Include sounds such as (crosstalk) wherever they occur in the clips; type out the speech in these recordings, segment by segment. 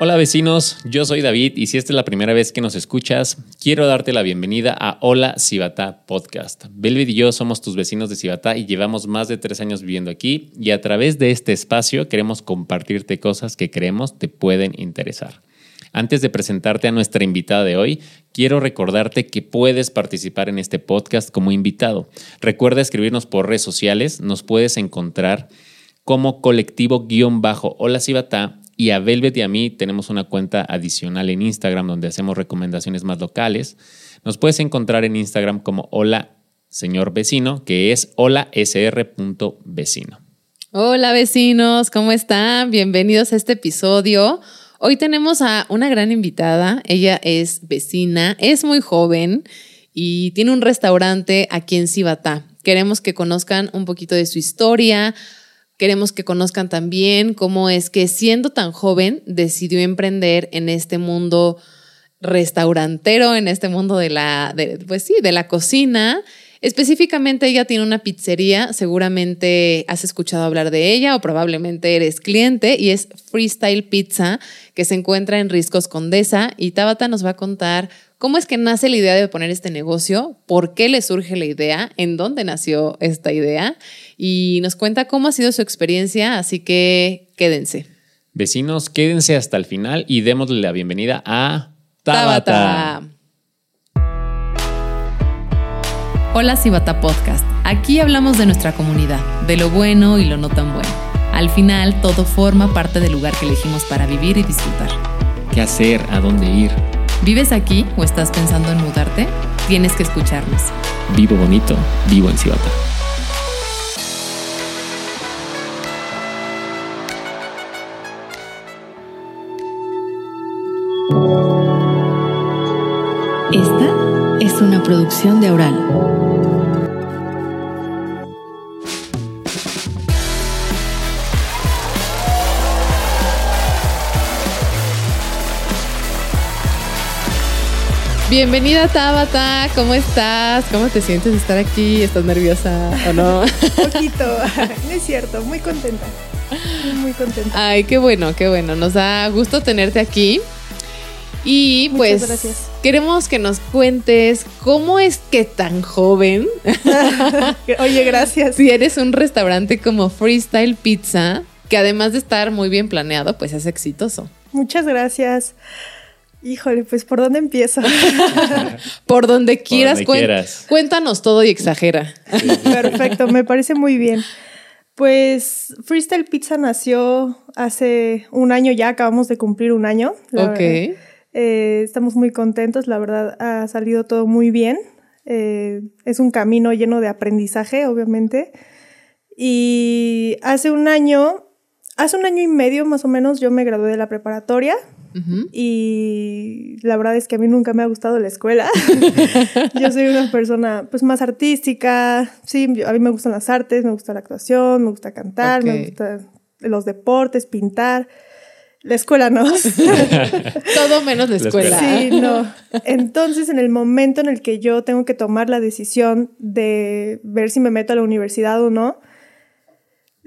Hola vecinos, yo soy David y si esta es la primera vez que nos escuchas, quiero darte la bienvenida a Hola Cibatá Podcast. Belvid y yo somos tus vecinos de Cibatá y llevamos más de tres años viviendo aquí y a través de este espacio queremos compartirte cosas que creemos te pueden interesar. Antes de presentarte a nuestra invitada de hoy, quiero recordarte que puedes participar en este podcast como invitado. Recuerda escribirnos por redes sociales, nos puedes encontrar como colectivo-hola Cibatá y a Velvet y a mí tenemos una cuenta adicional en Instagram donde hacemos recomendaciones más locales. Nos puedes encontrar en Instagram como hola señor vecino, que es holasr.vecino. Hola vecinos, ¿cómo están? Bienvenidos a este episodio. Hoy tenemos a una gran invitada. Ella es vecina, es muy joven y tiene un restaurante aquí en Cibatá. Queremos que conozcan un poquito de su historia, Queremos que conozcan también cómo es que siendo tan joven decidió emprender en este mundo restaurantero, en este mundo de la, pues sí, de la cocina. Específicamente ella tiene una pizzería, seguramente has escuchado hablar de ella o probablemente eres cliente y es Freestyle Pizza que se encuentra en Riscos Condesa y Tabata nos va a contar ¿Cómo es que nace la idea de poner este negocio? ¿Por qué le surge la idea? ¿En dónde nació esta idea? Y nos cuenta cómo ha sido su experiencia, así que quédense. Vecinos, quédense hasta el final y démosle la bienvenida a Tabata. Hola Cibata Podcast. Aquí hablamos de nuestra comunidad, de lo bueno y lo no tan bueno. Al final, todo forma parte del lugar que elegimos para vivir y disfrutar. ¿Qué hacer? ¿A dónde ir? ¿Vives aquí o estás pensando en mudarte? Tienes que escucharnos. Vivo bonito, vivo en Cibata. Esta es una producción de Aural. Bienvenida Tabata, ¿cómo estás? ¿Cómo te sientes de estar aquí? ¿Estás nerviosa o no? Un (laughs) poquito, no (laughs) es cierto, muy contenta. Muy, contenta. Ay, qué bueno, qué bueno. Nos da gusto tenerte aquí. Y pues gracias. queremos que nos cuentes cómo es que tan joven. (laughs) Oye, gracias. Si eres un restaurante como Freestyle Pizza, que además de estar muy bien planeado, pues es exitoso. Muchas gracias. Híjole, pues ¿por dónde empiezo? (laughs) por donde quieras, cuéntanos todo y exagera. Perfecto, me parece muy bien. Pues Freestyle Pizza nació hace un año ya, acabamos de cumplir un año. ok. Eh, estamos muy contentos, la verdad ha salido todo muy bien. Eh, es un camino lleno de aprendizaje, obviamente. Y hace un año, hace un año y medio más o menos, yo me gradué de la preparatoria. Y la verdad es que a mí nunca me ha gustado la escuela. (laughs) yo soy una persona pues más artística. Sí, a mí me gustan las artes, me gusta la actuación, me gusta cantar, me gustan los deportes, pintar. La escuela no. (laughs) Todo menos la escuela. Sí, no. Entonces, en el momento en el que yo tengo que tomar la decisión de ver si me meto a la universidad o no,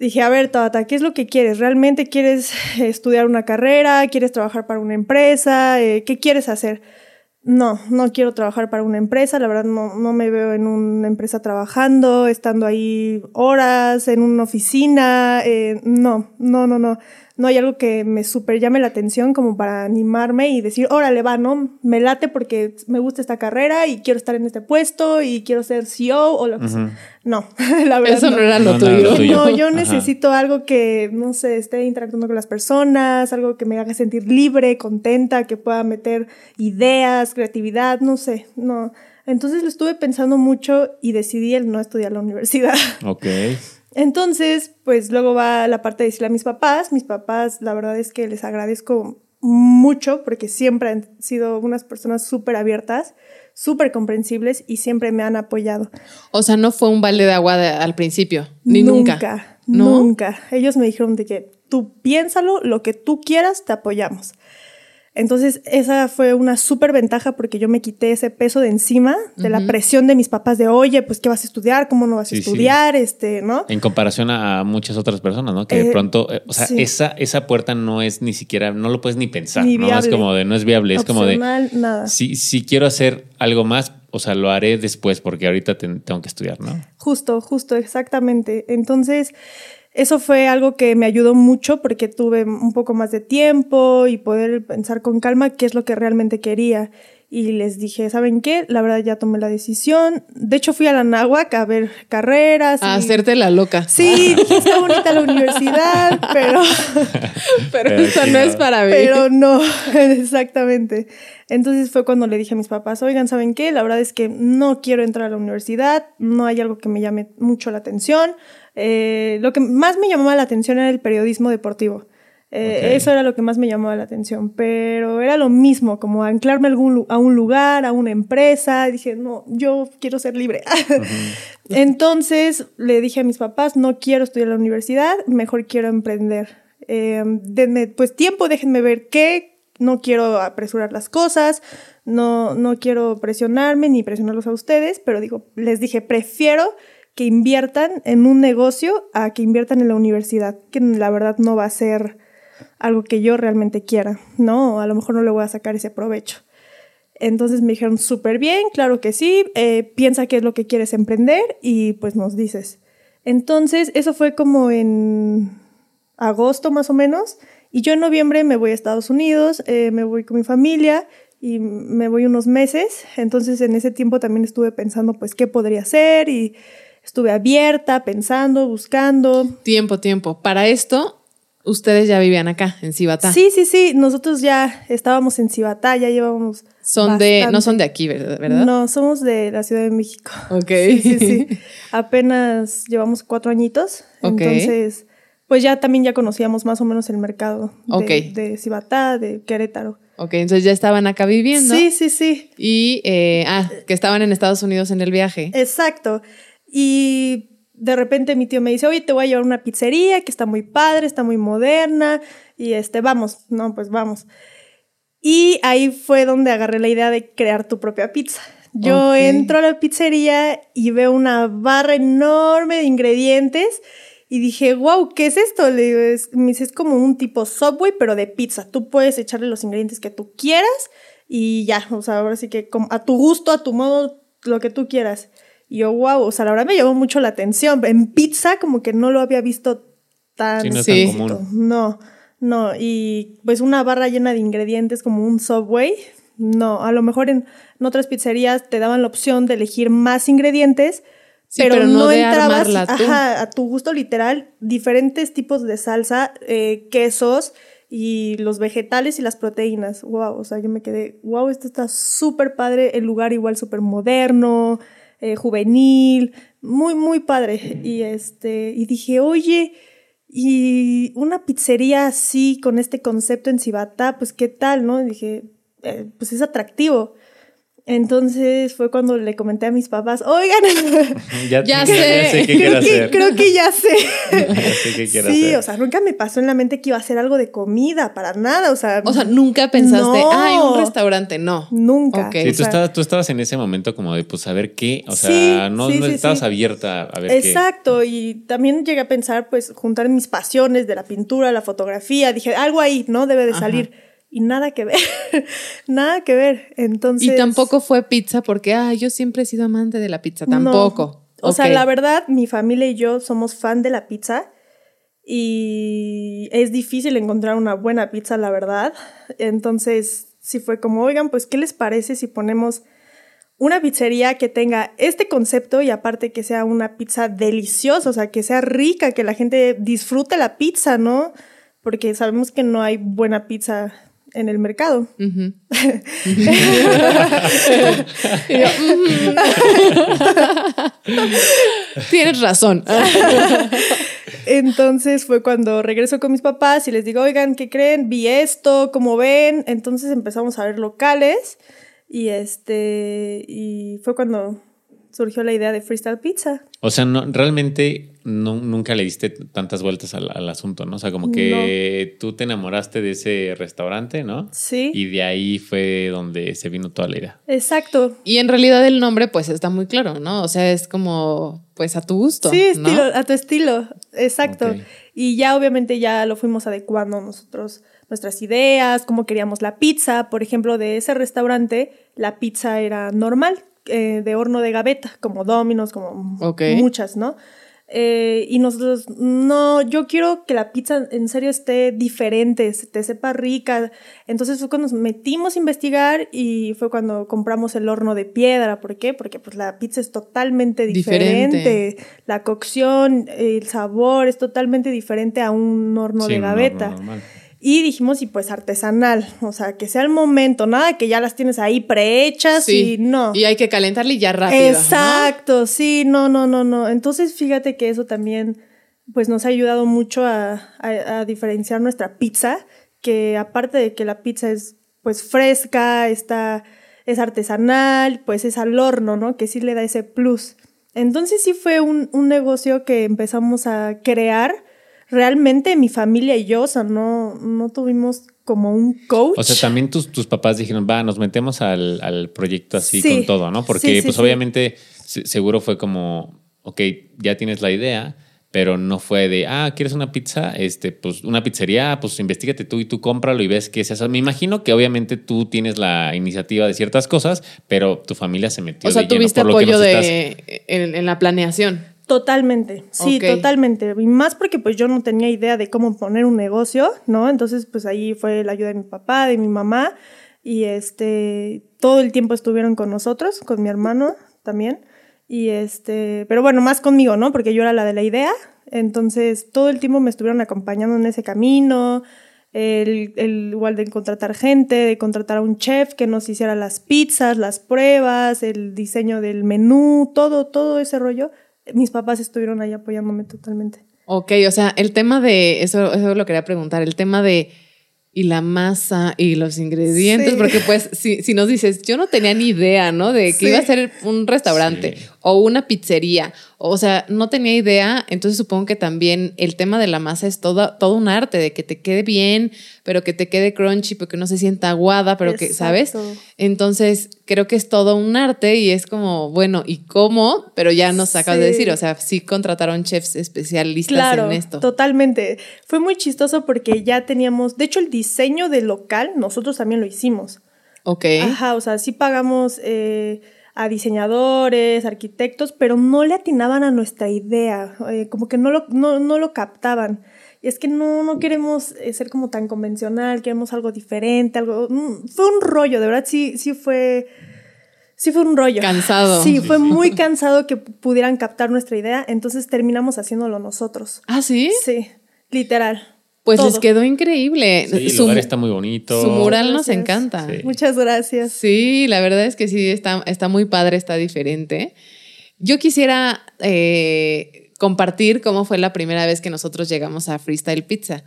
dije, a ver, Tata, ¿qué es lo que quieres? ¿Realmente quieres estudiar una carrera? ¿Quieres trabajar para una empresa? Eh, ¿Qué quieres hacer? No, no quiero trabajar para una empresa, la verdad no, no me veo en una empresa trabajando, estando ahí horas, en una oficina, eh, no, no, no, no no hay algo que me super llame la atención como para animarme y decir, órale, va, ¿no? Me late porque me gusta esta carrera y quiero estar en este puesto y quiero ser CEO o lo que sea. No, (laughs) la verdad. Eso no, era lo tuyo. No, yo necesito algo que, no sé, esté interactuando con las personas, algo que me haga sentir libre, contenta, que pueda meter ideas, creatividad, no sé, no. Entonces lo estuve pensando mucho y decidí el no estudiar la universidad. Ok. Entonces, pues luego va la parte de decirle a mis papás. Mis papás, la verdad es que les agradezco mucho porque siempre han sido unas personas súper abiertas, súper comprensibles y siempre me han apoyado. O sea, no fue un balde de agua al principio, ni nunca. Nunca, nunca. Ellos me dijeron de que tú piénsalo, lo que tú quieras, te apoyamos. Entonces, esa fue una súper ventaja porque yo me quité ese peso de encima, de la presión de mis papás de, oye, pues, ¿qué vas a estudiar? ¿Cómo no vas Sí, a sí. estudiar? Este, ¿no? En comparación a muchas otras personas, ¿no? Que de Eh, pronto, eh, o sea, sí. esa, esa puerta no es ni siquiera, no lo puedes ni pensar, Ni ¿no? Es como de, no es viable, es como de, nada. si, si quiero hacer algo más, o sea, lo haré después porque ahorita ten- tengo que estudiar, ¿no? Justo, justo, exactamente. Entonces, eso fue algo que me ayudó mucho porque tuve un poco más de tiempo y poder pensar con calma qué es lo que realmente quería. Y les dije, ¿saben qué? La verdad ya tomé la decisión. De hecho, fui a la Náhuac a ver carreras. A y- hacerte la loca. Sí, dije, está bonita la universidad, pero... (laughs) Pero, Pero eso no. es para mí. Pero no, (laughs) exactamente. Entonces fue cuando le dije a mis papás, oigan, ¿saben qué? La verdad es que no quiero entrar a la universidad, no hay algo que me llame mucho la atención. Eh, lo que más me llamaba la atención era el periodismo deportivo. Eh. Eso era lo que más me llamaba la atención, pero era lo mismo, como anclarme a, algún, lu- a un lugar, a una empresa. Y dije, no, yo quiero ser libre. (laughs) Entonces le dije a mis papás, no quiero estudiar en la universidad, mejor quiero emprender. Eh, denme pues tiempo, déjenme ver qué, no quiero apresurar las cosas, no, no quiero presionarme ni presionarlos a ustedes, pero digo, les dije, prefiero que inviertan en un negocio a que inviertan en la universidad, que la verdad no va a ser algo que yo realmente quiera, ¿no? A lo mejor no le voy a sacar ese provecho. Entonces me dijeron, súper bien, claro que sí, eh, piensa qué es lo que quieres emprender y pues nos dices. Entonces, eso fue como en agosto más o menos, y yo en noviembre me voy a Estados Unidos, eh, me voy con mi familia y me voy unos meses, entonces en ese tiempo también estuve pensando pues qué podría hacer y estuve abierta, pensando, buscando. Tiempo, tiempo. Para esto, ustedes ya vivían acá, en Cibatá. Sí, sí, sí, nosotros ya estábamos en Cibatá, ya llevábamos... Son de, no son de aquí, ¿verdad? No, somos de la Ciudad de México. Ok. Sí, sí, sí. Apenas llevamos cuatro añitos. Ok. Entonces, pues ya también ya conocíamos más o menos el mercado de, Ok. de Cibatá, de Querétaro. Ok, entonces ya estaban acá viviendo. Sí, sí, sí. Y, eh, ah, que estaban en Estados Unidos en el viaje. Exacto. Y de repente mi tío me dice, oye, te voy a llevar a una pizzería que está muy padre, está muy moderna. Y este, vamos, no, pues vamos. Y ahí fue donde agarré la idea de crear tu propia pizza. Yo entro a la pizzería y veo una barra enorme de ingredientes y dije, wow, ¿qué es esto? Le digo, es, me dice, es como un tipo Subway, pero de pizza. Tú puedes echarle los ingredientes que tú quieras y ya, o sea, ahora sí que a tu gusto, a tu modo, lo que tú quieras. Y yo, wow, o sea, la verdad me llamó mucho la atención. En pizza como que no lo había visto tan... Sí, no es Sí. tan común. No, no, y pues una barra llena de ingredientes como un Subway, no, a lo mejor en, en otras pizzerías te daban la opción de elegir más ingredientes, Sí, pero, pero no, no de entrabas ajá, a tu gusto literal, diferentes tipos de salsa, eh, quesos y los vegetales y las proteínas. Wow, o sea, yo me quedé, wow, esto está súper padre, el lugar igual súper moderno, eh, juvenil, muy, muy padre. Y este, y dije, oye, y una pizzería así, con este concepto en Cibatá, pues qué tal, ¿no? Y dije, eh, pues es atractivo. Entonces fue cuando le comenté a mis papás, oigan, Ya, (laughs) Ya ya sé. sé qué quiero (laughs) creo, que, hacer. creo que ya (laughs) sé. Ya sé qué quiero sí, hacer. o sea, nunca me pasó en la mente que iba a hacer algo de comida, para nada, o sea, O sea, nunca pensaste, No. ay, un restaurante. No. nunca. Ok. Sí, o tú, sea, estabas, tú estabas en ese momento como de, pues, a ver qué. O sea, Sí, no, sí, no sí, estabas sí. abierta a ver qué. Exacto, y también llegué a pensar, pues, juntar mis pasiones de la pintura, la fotografía, dije, algo ahí, ¿no? Debe de Ajá. Y nada que ver, (laughs) nada que ver. Entonces... Y tampoco fue pizza porque, ah, yo siempre he sido amante de la pizza. No. Tampoco. O sea, la verdad, mi familia y yo somos fan de la pizza y es difícil encontrar una buena pizza, la verdad. Entonces, sí fue como, oigan, pues, ¿qué les parece si ponemos una pizzería que tenga este concepto y aparte que sea una pizza deliciosa, o sea, que sea rica, que la gente disfrute la pizza, ¿no? Porque sabemos que no hay buena pizza en el mercado. (laughs) Y yo, "Mm". (laughs) Tienes razón. (laughs) Entonces fue cuando regreso con mis papás y les digo, oigan, ¿qué creen? Vi esto, ¿cómo ven? Entonces empezamos a ver locales y este, y fue cuando surgió la idea de Freestyle Pizza. O sea, no, realmente no, nunca le diste tantas vueltas al, al asunto, ¿no? O sea, como que tú te enamoraste de ese restaurante, ¿no? Sí. Y de ahí fue donde se vino toda la idea. Exacto. Y en realidad el nombre pues está muy claro, ¿no? O sea, es como pues a tu gusto. Sí, ¿no? estilo, a tu estilo. Exacto. Y ya obviamente ya lo fuimos adecuando nosotros nuestras ideas, cómo queríamos la pizza. Por ejemplo, de ese restaurante, la pizza era normal, eh, de horno de gaveta, como Domino's, como muchas, ¿no? Eh, y nosotros, no, yo quiero que la pizza en serio esté diferente, se- te sepa rica. Entonces fue cuando nos metimos a investigar y fue cuando compramos el horno de piedra. ¿Por qué? Porque pues la pizza es totalmente Diferente. diferente. La cocción, el sabor es totalmente diferente a un horno Sí, de un horno gaveta. normal. Y dijimos, y pues artesanal, o sea, que sea el momento, nada que ya las tienes ahí prehechas Sí. y no. Y hay que calentarle y ya rápido. ¿no? Exacto, sí, no, no, no, no. Entonces, fíjate que eso también, pues nos ha ayudado mucho a, a- a diferenciar nuestra pizza, que aparte de que la pizza es, pues, fresca, está, es artesanal, pues es al horno, ¿no? Que sí le da ese plus. Entonces, sí fue un, un negocio que empezamos a crear realmente mi familia y yo, o sea, no, no tuvimos como un coach. O sea, también tus, tus papás dijeron, va, nos metemos al, al proyecto así Sí. con todo, ¿no? Porque Sí, sí, pues sí. obviamente se- seguro fue como, ok, ya tienes la idea, pero no fue de, ah, ¿quieres una pizza? Este, pues una pizzería, pues investigate tú y tú cómpralo y ves qué se hace. Me imagino que obviamente tú tienes la iniciativa de ciertas cosas, pero tu familia se metió O sea, de lleno, tuviste por lo que apoyo nos estás- de en, en la planeación. Totalmente, sí, totalmente. Y más porque pues yo no tenía idea de cómo poner un negocio, ¿no? Entonces pues ahí fue la ayuda de mi papá, de mi mamá y este todo el tiempo estuvieron con nosotros, con mi hermano también. Y este, pero bueno, más conmigo, ¿no? Porque yo era la de la idea. Entonces todo el tiempo me estuvieron acompañando en ese camino. El, el igual de contratar gente, de contratar a un chef que nos hiciera las pizzas, las pruebas, el diseño del menú, todo, todo ese rollo. Mis papás estuvieron ahí apoyándome totalmente. Ok, o sea, el tema de, eso, eso lo quería preguntar, el tema de, y la masa y los ingredientes, Sí. porque pues si, si nos dices, yo no tenía ni idea, ¿no? De que Sí. iba a ser un restaurante Sí. O una pizzería, o sea, no tenía idea, entonces supongo que también el tema de la masa es todo, todo un arte, de que te quede bien, pero que te quede crunchy, pero que no se sienta aguada, pero que, ¿sabes? Entonces, creo que es todo un arte y es como, bueno, ¿y cómo? Pero ya nos acabas de decir, o sea, sí contrataron chefs especialistas Claro, en esto. totalmente. Fue muy chistoso porque ya teníamos, de hecho el diseño del local nosotros también lo hicimos. Ok. Ajá, o sea, sí pagamos eh, a diseñadores, arquitectos, pero no le atinaban a nuestra idea, eh, como que no lo, no, no lo captaban. Y es que no, no queremos eh, ser como tan convencional, queremos algo diferente, algo... mm, Fue un rollo, de verdad, sí, sí fue... Sí fue un rollo. Cansado. Sí, Sí, fue muy cansado que pudieran captar nuestra idea, entonces terminamos haciéndolo nosotros. Ah, sí. Sí, literal. Pues les quedó increíble. Sí, el su, lugar está muy bonito. su mural nos encanta. Sí. Muchas gracias. Sí, la verdad es que sí, está, está muy padre, está diferente. Yo quisiera eh, compartir cómo fue la primera vez que nosotros llegamos a Freestyle Pizza.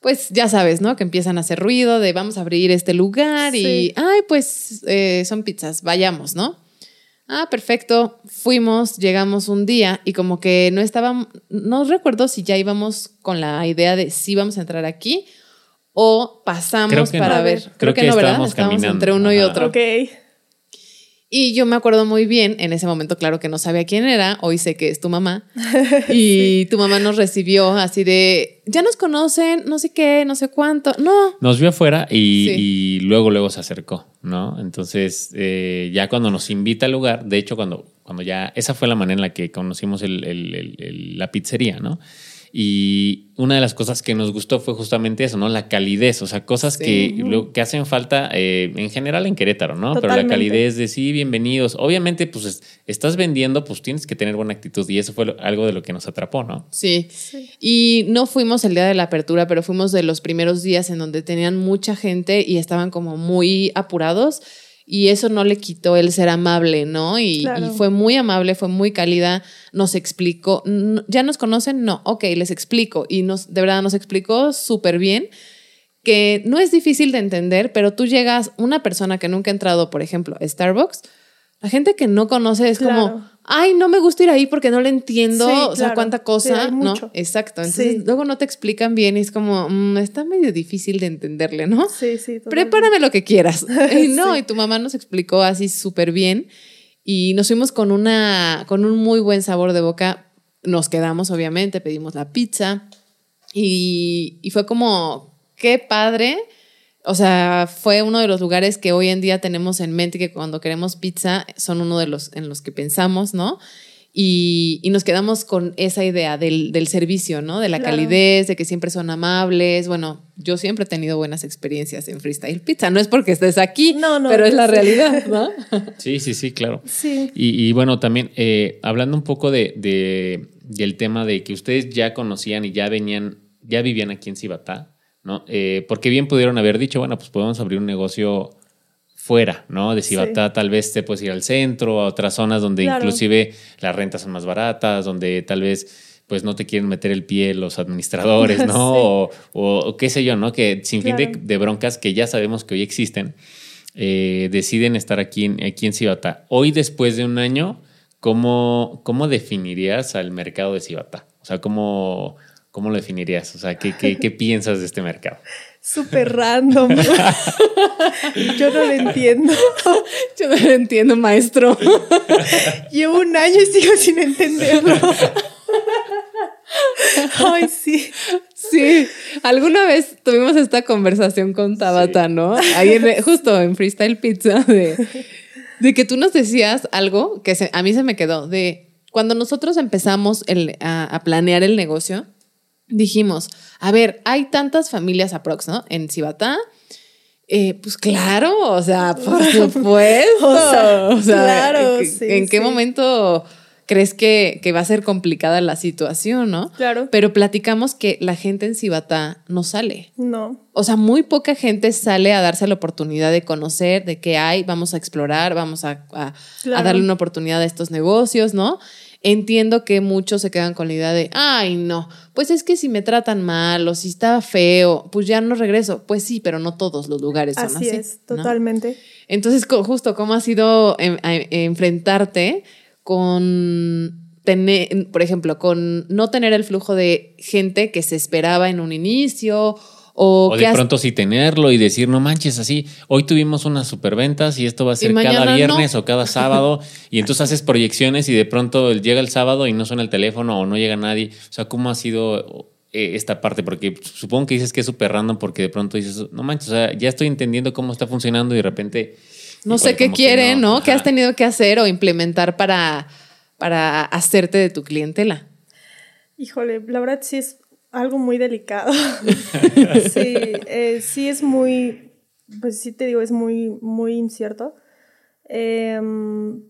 Pues ya sabes, ¿no? Que empiezan a hacer ruido de vamos a abrir este lugar y, Sí. ay, pues eh, son pizzas, vayamos, ¿no? Ah, perfecto. Fuimos, llegamos un día y como que no estábamos, no recuerdo si ya íbamos con la idea de si vamos a entrar aquí o pasamos para no. ver. Creo Creo que, que no, ¿verdad? estábamos entre uno y otro. Ok. Y yo me acuerdo muy bien, en ese momento, claro que no sabía quién era, hoy sé que es tu mamá. (laughs) Y tu mamá nos recibió así de, ya nos conocen, no sé qué, no sé cuánto. No, Nos vio afuera y, Sí. y luego, luego se acercó, ¿no? Entonces, eh, ya cuando nos invita al lugar, de hecho, cuando, cuando ya, esa fue la manera en la que conocimos el- el- el- la pizzería, ¿no? Y una de las cosas que nos gustó fue justamente eso, ¿no? La calidez, o sea, cosas Sí. que, lo, que hacen falta eh, en general en Querétaro, ¿no? Pero la calidez de sí, bienvenidos. Obviamente, pues es- estás vendiendo, pues tienes que tener buena actitud y eso fue lo- algo de lo que nos atrapó, ¿no? sí. Y no fuimos el día de la apertura, pero fuimos de los primeros días en donde tenían mucha gente y estaban como muy apurados. Y eso no le quitó el ser amable, ¿no? Y, Claro. y fue muy amable, fue muy cálida, nos explicó, "N- ¿ya nos conocen? No, ok, les explico. Y nos, de verdad nos explicó súper bien que no es difícil de entender, pero tú llegas, una persona que nunca ha entrado, por ejemplo, a Starbucks, la gente que no conoce es como. Ay, no me gusta ir ahí porque no le entiendo, Sí, o sea, claro. cuánta cosa, ¿no? Exacto. Entonces, Sí. luego no te explican bien y es como, "Mm, está medio difícil de entenderle, ¿no? Sí, sí. totalmente. Prepárame lo que quieras. (laughs) Y no, y tu mamá nos explicó así súper bien y nos fuimos con una, con un muy buen sabor de boca. Nos quedamos, obviamente, pedimos la pizza y, y fue como, qué padre. O sea, fue uno de los lugares que hoy en día tenemos en mente que cuando queremos pizza son uno de los en los que pensamos, ¿no? Y, y nos quedamos con esa idea del, del servicio, ¿no? De la Claro. calidez, de que siempre son amables. Bueno, yo siempre he tenido buenas experiencias en Freestyle Pizza. No es porque estés aquí, No, no, pero es la sé. realidad, ¿no? (laughs) Sí, sí, sí, claro. Sí. Y, y bueno, también eh, hablando un poco de, de- del tema de que ustedes ya conocían y ya venían, ya vivían aquí en Cibatá, ¿no? Eh, porque bien pudieron haber dicho, bueno, pues podemos abrir un negocio fuera, ¿no? De Cibatá, tal vez te puedes ir al centro, a otras zonas donde Claro. inclusive las rentas son más baratas, donde tal vez pues no te quieren meter el pie los administradores, (laughs) ¿no? Sí. O, qué sé yo, ¿no? Que sin fin de, broncas que ya sabemos que hoy existen, eh, deciden estar aquí en, aquí en Cibatá. Hoy, después de un año, ¿cómo, cómo definirías al mercado de Cibatá? O sea, ¿cómo, cómo lo definirías? O sea, ¿qué, qué, qué piensas de este mercado? Súper random. (laughs) Yo no lo entiendo. Yo no lo entiendo, maestro. Llevo un año y sigo sin entenderlo. Ay, sí. Sí, alguna vez tuvimos esta conversación con Tabata, ¿no? Ahí en- justo en Freestyle Pizza, de, de que tú nos decías algo que se- a mí se me quedó, de cuando nosotros empezamos el- a, a planear el negocio, dijimos, a ver, hay tantas familias aprox, ¿no? En Cibatá. Eh, pues claro, o sea, por (laughs) supuesto. O sea, O sea, claro, ¿en- sí, ¿En qué momento crees que, que va a ser complicada la situación, no? Claro. Pero platicamos que la gente en Cibatá no sale. No. O sea, muy poca gente sale a darse la oportunidad de conocer de qué hay, vamos a explorar, vamos a, a- Claro. a darle una oportunidad a estos negocios, ¿no? Entiendo que muchos se quedan con la idea de, ay, no, pues es que si me tratan mal o si está feo, pues ya no regreso. Pues sí, pero no todos los lugares son así. Así es, ¿no? totalmente. Entonces, justo, ¿cómo ha sido en- a- enfrentarte con tener, por ejemplo, con no tener el flujo de gente que se esperaba en un inicio o, de has- pronto sí tenerlo y decir, no manches, así, hoy tuvimos unas superventas y esto va a ser cada no. viernes o cada (laughs) sábado. y entonces haces proyecciones y de pronto llega el sábado y no suena el teléfono o no llega nadie. O sea, ¿cómo ha sido eh, esta parte? Porque supongo que dices que es súper random porque de pronto dices, no manches, o sea, ya estoy entendiendo cómo está funcionando y de repente... no igual sé qué quiere, ¿no? ¿Qué Ajá. has tenido que hacer o implementar para, para hacerte de tu clientela? Híjole, la verdad sí es algo muy delicado. (laughs) sí, eh, sí es muy, pues sí te digo, es muy, muy incierto. Em,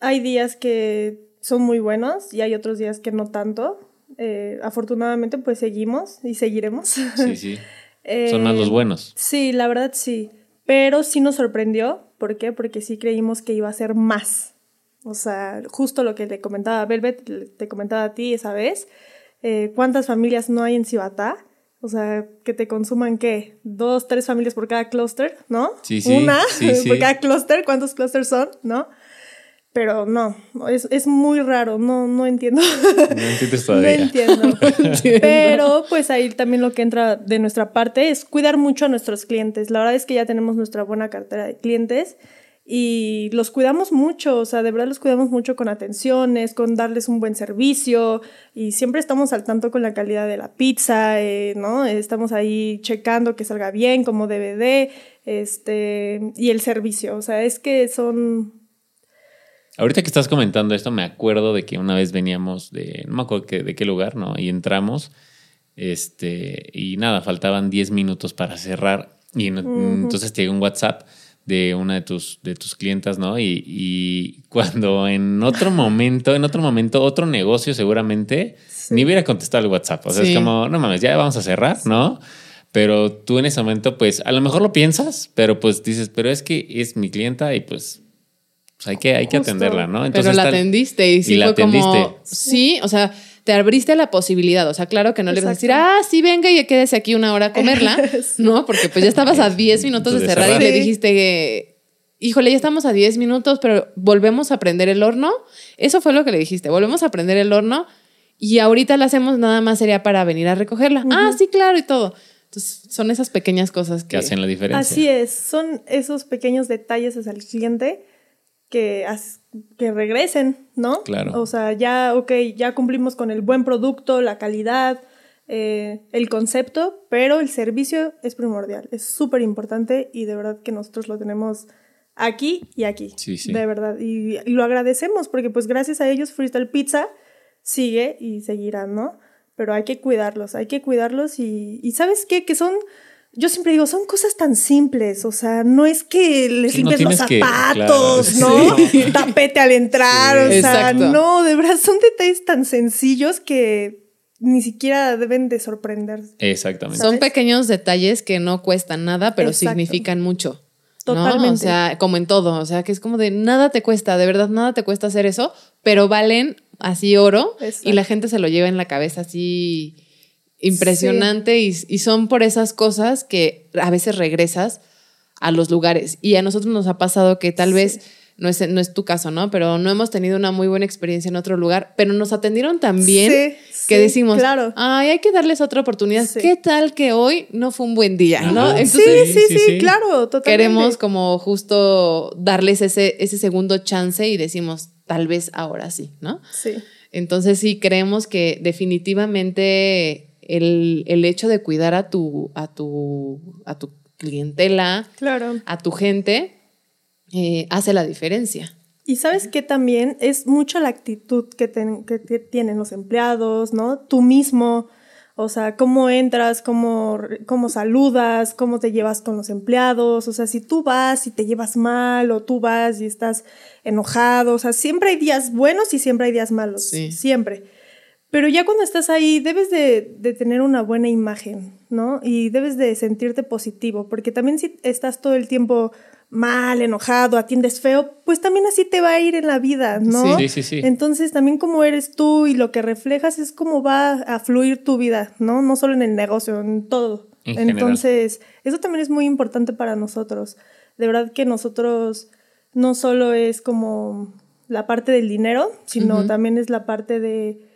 hay días que son muy buenos y hay otros días que no tanto. Eh, afortunadamente, pues seguimos y seguiremos. Sí, sí. (laughs) Son más los Eh, buenos. Sí, la verdad sí. Pero sí nos sorprendió. ¿Por qué? Porque sí creímos que iba a ser más. O sea, justo lo que te comentaba Velvet, le- te comentaba a ti esa vez. Eh, ¿Cuántas familias no hay en Cibatá? O sea, que te consuman, ¿qué? Dos, tres familias por cada clúster, ¿no? Sí, sí, Una sí, (laughs) sí. por cada clúster. ¿Cuántos clústeres son? ¿No? Pero no, es, es muy raro. No, no entiendo. No entiendes (laughs) No todavía. (laughs) entiendo. Pero pues ahí también lo que entra de nuestra parte es cuidar mucho a nuestros clientes. La verdad es que ya tenemos nuestra buena cartera de clientes y los cuidamos mucho, o sea, de verdad los cuidamos mucho con atenciones, con darles un buen servicio y siempre estamos al tanto con la calidad de la pizza, eh, ¿no? Estamos ahí checando que salga bien, como de, este, y el servicio, o sea, es que son... Ahorita que estás comentando esto, me acuerdo de que una vez veníamos de, no me acuerdo que- de qué lugar, ¿no? Y entramos, este, y nada, faltaban 10 minutos para cerrar. Y entonces te llegó un WhatsApp de una de tus, de tus clientas, ¿no? Y, y (laughs) cuando en otro momento, en otro momento, otro negocio seguramente, ni hubiera contestado el WhatsApp. O sea, Sí. es como, no mames, ya vamos a cerrar, ¿no? Pero tú en ese momento, pues, a lo mejor lo piensas, pero pues dices, pero es que es mi clienta y pues, pues hay que, hay que Justo. atenderla, ¿no? Pero la tal- atendiste y sí y la como, atendiste. sí, o sea, te abriste la posibilidad, o sea, claro que no le vas a decir, ah, sí, venga y quédese aquí una hora a comerla, (laughs) ¿no? Porque pues ya estabas a 10 minutos de cerrar y le dijiste, híjole, ya estamos a 10 minutos, pero volvemos a prender el horno. Eso fue lo que le dijiste, volvemos a prender el horno y ahorita la hacemos nada más sería para venir a recogerla. Ah, sí, claro, y todo. Entonces, son esas pequeñas cosas que, que hacen la diferencia. Así es, son esos pequeños detalles hacia el cliente que, que regresen, ¿no? Claro. O sea, ya, ok, ya cumplimos con el buen producto, la calidad, eh, el concepto, pero el servicio es primordial, es súper importante y de verdad que nosotros lo tenemos aquí y aquí. Sí, sí. De verdad. Y, y, lo agradecemos porque pues gracias a ellos Freestyle Pizza sigue y seguirá, ¿no? Pero hay que cuidarlos, hay que cuidarlos y, y ¿sabes qué? Que son yo siempre digo, son cosas tan simples, o sea, no es que les Sí, no los que- zapatos, claro, ¿no? (laughs) Tapete al entrar, Sí. o sea, Exacto. no, de verdad son detalles tan sencillos que ni siquiera deben de sorprender. Exactamente. son pequeños detalles que no cuestan nada, pero Exacto. significan mucho. ¿no? Totalmente. O sea, como en todo, o sea, que es como de nada te cuesta, de verdad nada te cuesta hacer eso, pero valen así oro Exacto. y la gente se lo lleva en la cabeza así impresionante y, y son por esas cosas que a veces regresas a los lugares y a nosotros nos ha pasado que tal Sí. vez no es, no es tu caso, ¿no? Pero no hemos tenido una muy buena experiencia en otro lugar, pero nos atendieron tan bien Sí, que sí, decimos, claro. ay, hay que darles otra oportunidad. Sí. ¿Qué tal que hoy no fue un buen día, no? Ajá. Entonces sí, sí, sí, sí, sí. claro, totalmente. queremos como justo darles ese, ese segundo chance y decimos, tal vez ahora sí, ¿no? Sí, Entonces sí, creemos que definitivamente el, el hecho de cuidar a tu, a tu, a tu clientela, claro. a tu gente, eh, hace la diferencia. Y sabes que también es mucho la actitud que, ten- que tienen los empleados, ¿no? Tú mismo, o sea, cómo entras, cómo, cómo saludas, cómo te llevas con los empleados, o sea, si tú vas y te llevas mal o tú vas y estás enojado, o sea, siempre hay días buenos y siempre hay días malos, Sí. siempre. Pero ya cuando estás ahí, debes de, de tener una buena imagen, ¿no? Y debes de sentirte positivo, porque también si estás todo el tiempo mal, enojado, atiendes feo, pues también así te va a ir en la vida, ¿no? Sí, sí, sí. Entonces también como eres tú y lo que reflejas es cómo va a fluir tu vida, ¿no? No solo en el negocio, en todo. En general. Entonces, eso también es muy importante para nosotros. De verdad que nosotros no solo es como la parte del dinero, sino también es la parte de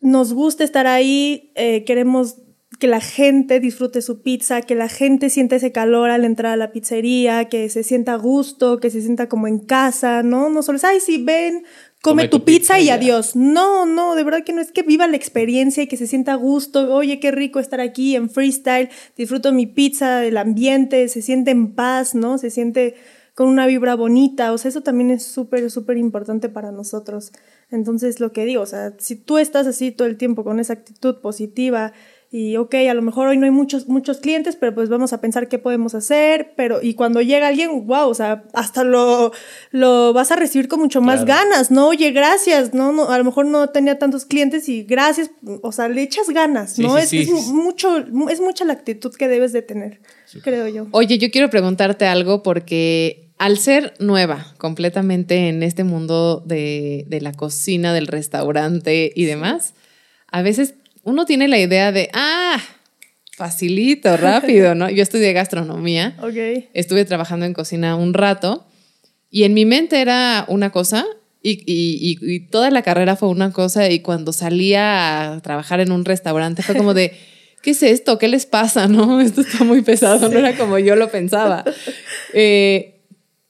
nos gusta estar ahí, eh, queremos que la gente disfrute su pizza, que la gente sienta ese calor al entrar a la pizzería, que se sienta a gusto, que se sienta como en casa, ¿no? No solo es, ay, sí, ven, come, Come tu, pizza, pizza y y ya". adiós. No, no, de verdad que no, es que viva la experiencia y que se sienta a gusto. Oye, qué rico estar aquí en freestyle, disfruto mi pizza, el ambiente, se siente en paz, ¿no? Se siente con una vibra bonita, o sea, eso también es súper, súper importante para nosotros. Entonces, lo que digo, o sea, si tú estás así todo el tiempo con esa actitud positiva y, ok, a lo mejor hoy no hay muchos, muchos clientes, pero pues vamos a pensar qué podemos hacer, pero, y cuando llega alguien, wow, o sea, hasta lo, lo vas a recibir con mucho más Claro. ganas, ¿no? Oye, gracias, ¿no? no a lo mejor no tenía tantos clientes y gracias, o sea, le echas ganas, Sí, ¿no? sí, es, sí. es mucho, es mucha la actitud que debes de tener, creo yo. Oye, yo quiero preguntarte algo porque al ser nueva completamente en este mundo de, de la cocina, del restaurante y demás, a veces uno tiene la idea de, ah, facilito, (laughs) rápido, ¿no? Yo estudié gastronomía, Ok. estuve trabajando en cocina un rato y en mi mente era una cosa y, y- y- y toda la carrera fue una cosa y cuando salía a trabajar en un restaurante fue como de, (laughs) ¿qué es esto? ¿Qué les pasa? No, (laughs) esto está muy pesado, no era como yo lo pensaba. Eh,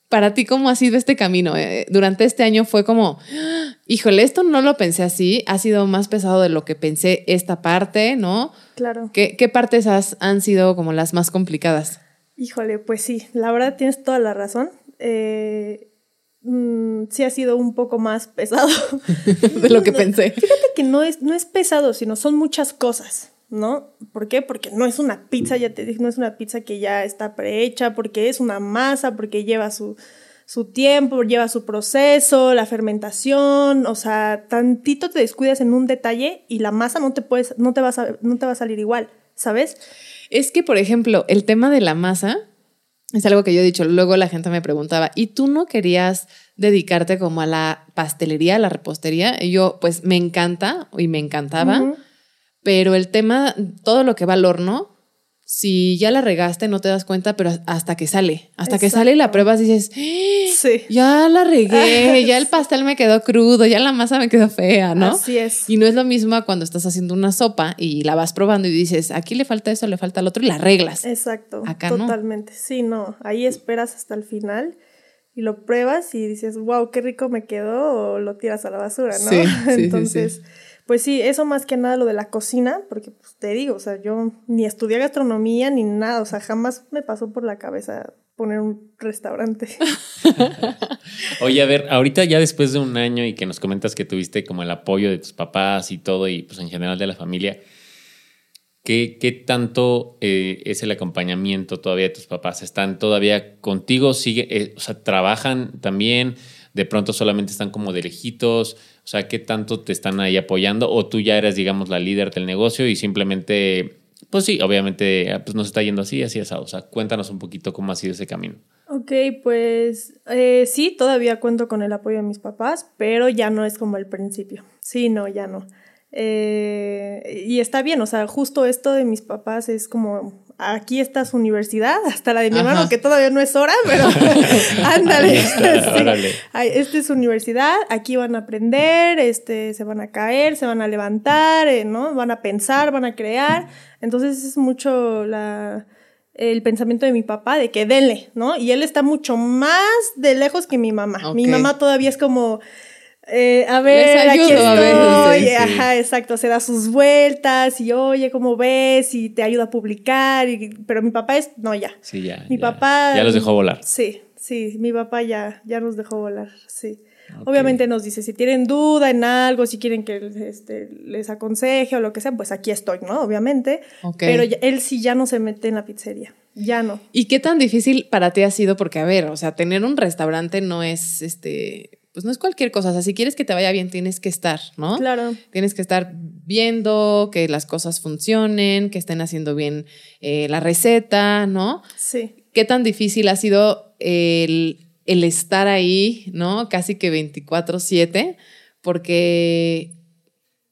para ti, ¿cómo ha sido este camino? Eh, durante este año fue como, "Ah, híjole, esto no lo pensé así, ha sido más pesado de lo que pensé esta parte, ¿no? Claro. ¿Qué, qué partes has- han sido como las más complicadas? Híjole, pues sí, la verdad tienes toda la razón. Eh, mm, sí ha sido un poco más pesado. (laughs) de lo que (laughs) pensé. Fíjate que no es, no es pesado, sino son muchas cosas, ¿no? ¿Por qué? Porque no es una pizza, ya te dije, no es una pizza que ya está prehecha, porque es una masa, porque lleva su, su tiempo, lleva su proceso, la fermentación, o sea, tantito te descuidas en un detalle y la masa no te, puedes, no te, va, a, no te va a salir igual, ¿sabes? Es que, por ejemplo, el tema de la masa es algo que yo he dicho. Luego la gente me preguntaba, ¿y tú no querías dedicarte como a la pastelería, a la repostería? Y yo, pues me encanta y me encantaba. Pero el tema, todo lo que va al horno, si ya la regaste, no te das cuenta, pero hasta que sale, hasta que sale y la pruebas, dices, ¡Ah! Sí. ya la regué, (laughs) ya el pastel me quedó crudo, ya la masa me quedó fea, ¿no? Así es. Y no es lo mismo cuando estás haciendo una sopa y la vas probando y dices, aquí le falta eso, le falta el otro y la arreglas. Exacto. Acá no. totalmente. Sí, no. Ahí esperas hasta el final y lo pruebas y dices, wow, qué rico me quedó, o lo tiras a la basura, ¿no? Sí, sí, sí, Entonces, sí. Pues sí, eso más que nada lo de la cocina, porque pues, te digo, o sea, yo ni estudié gastronomía ni nada, o sea, jamás me pasó por la cabeza poner un restaurante. (laughs) Oye, a ver, ahorita ya después de un año y que nos comentas que tuviste como el apoyo de tus papás y todo, y pues en general de la familia, ¿qué, qué tanto eh, es el acompañamiento todavía de tus papás? ¿Están todavía contigo? ¿Sigue, eh, o sea, trabajan también? ¿De pronto solamente están como de lejitos? O sea, ¿qué tanto te están ahí apoyando? ¿O tú ya eres, digamos, la líder del negocio y simplemente, pues sí, obviamente, pues nos está yendo así, así, así. O sea, cuéntanos un poquito cómo ha sido ese camino. Ok, pues eh, sí, todavía cuento con el apoyo de mis papás, pero ya no es como el principio. Sí, no, ya no. Eh, y está bien, o sea, justo esto de mis papás es como, aquí está su universidad, hasta la de mi Ajá. hermano, que todavía no es hora, pero (laughs) ándale. Está, (laughs) sí. Esta es su universidad, aquí van a aprender, este, se van a caer, se van a levantar, eh, ¿no? Van a pensar, van a crear. Entonces es mucho la, el pensamiento de mi papá de que denle, ¿no? Y él está mucho más de lejos que mi mamá. Mi mamá todavía es como... eh, a ver, Les aquí a estoy. veces, sí, sí. Ajá, exacto. Se da sus vueltas y oye, ¿cómo ves? Y te ayuda a publicar. y- pero mi papá es, no, ya. Sí, ya. Mi ya. papá. Ya los dejó volar. Sí, sí, mi papá ya, ya nos dejó volar, sí. Obviamente nos dice, si tienen duda en algo, si quieren que este, les aconseje o lo que sea, pues aquí estoy, ¿no? Obviamente. Ok. Pero ya- él sí ya no se mete en la pizzería, ya no. ¿Y qué tan difícil para ti ha sido? Porque, a ver, o sea, tener un restaurante no es, este, pues no es cualquier cosa. O sea, si quieres que te vaya bien, tienes que estar, ¿no? Claro. Tienes que estar viendo que las cosas funcionen, que estén haciendo bien eh, la receta, ¿no? Sí. ¿Qué tan difícil ha sido el, el estar ahí, ¿no? Casi que 24/7, porque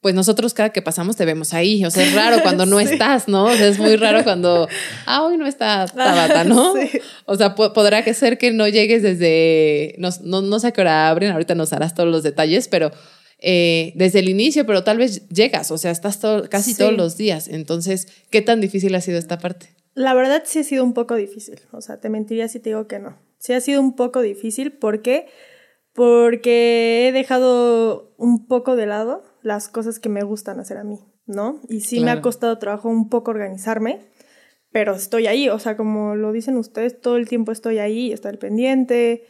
pues nosotros cada que pasamos te vemos ahí, o sea, es raro cuando (laughs) no Sí. estás, ¿no? O sea, es muy raro cuando, ah, hoy no está (laughs) Tabata, ¿no? (laughs) Sí. O sea, po- podrá que ser que no llegues desde, no, no, no sé a qué hora abren, ahorita nos harás todos los detalles, pero eh, desde el inicio, pero tal vez llegas, o sea, estás todo- casi Sí. todos los días. Entonces, ¿qué tan difícil ha sido esta parte? La verdad sí ha sido un poco difícil, o sea, te mentiría si te digo que no. Sí ha sido un poco difícil, ¿por qué? Porque he dejado un poco de lado las cosas que me gustan hacer a mí, ¿no? Y sí me ha costado trabajo un poco organizarme, pero estoy ahí, o sea, como lo dicen ustedes, todo el tiempo estoy ahí, estoy al pendiente.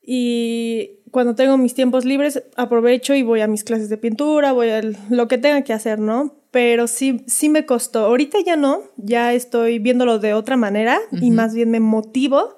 Y cuando tengo mis tiempos libres, aprovecho y voy a mis clases de pintura, voy a lo que tenga que hacer, ¿no? Pero sí, sí me costó. Ahorita ya no, ya estoy viéndolo de otra manera y más bien me motivo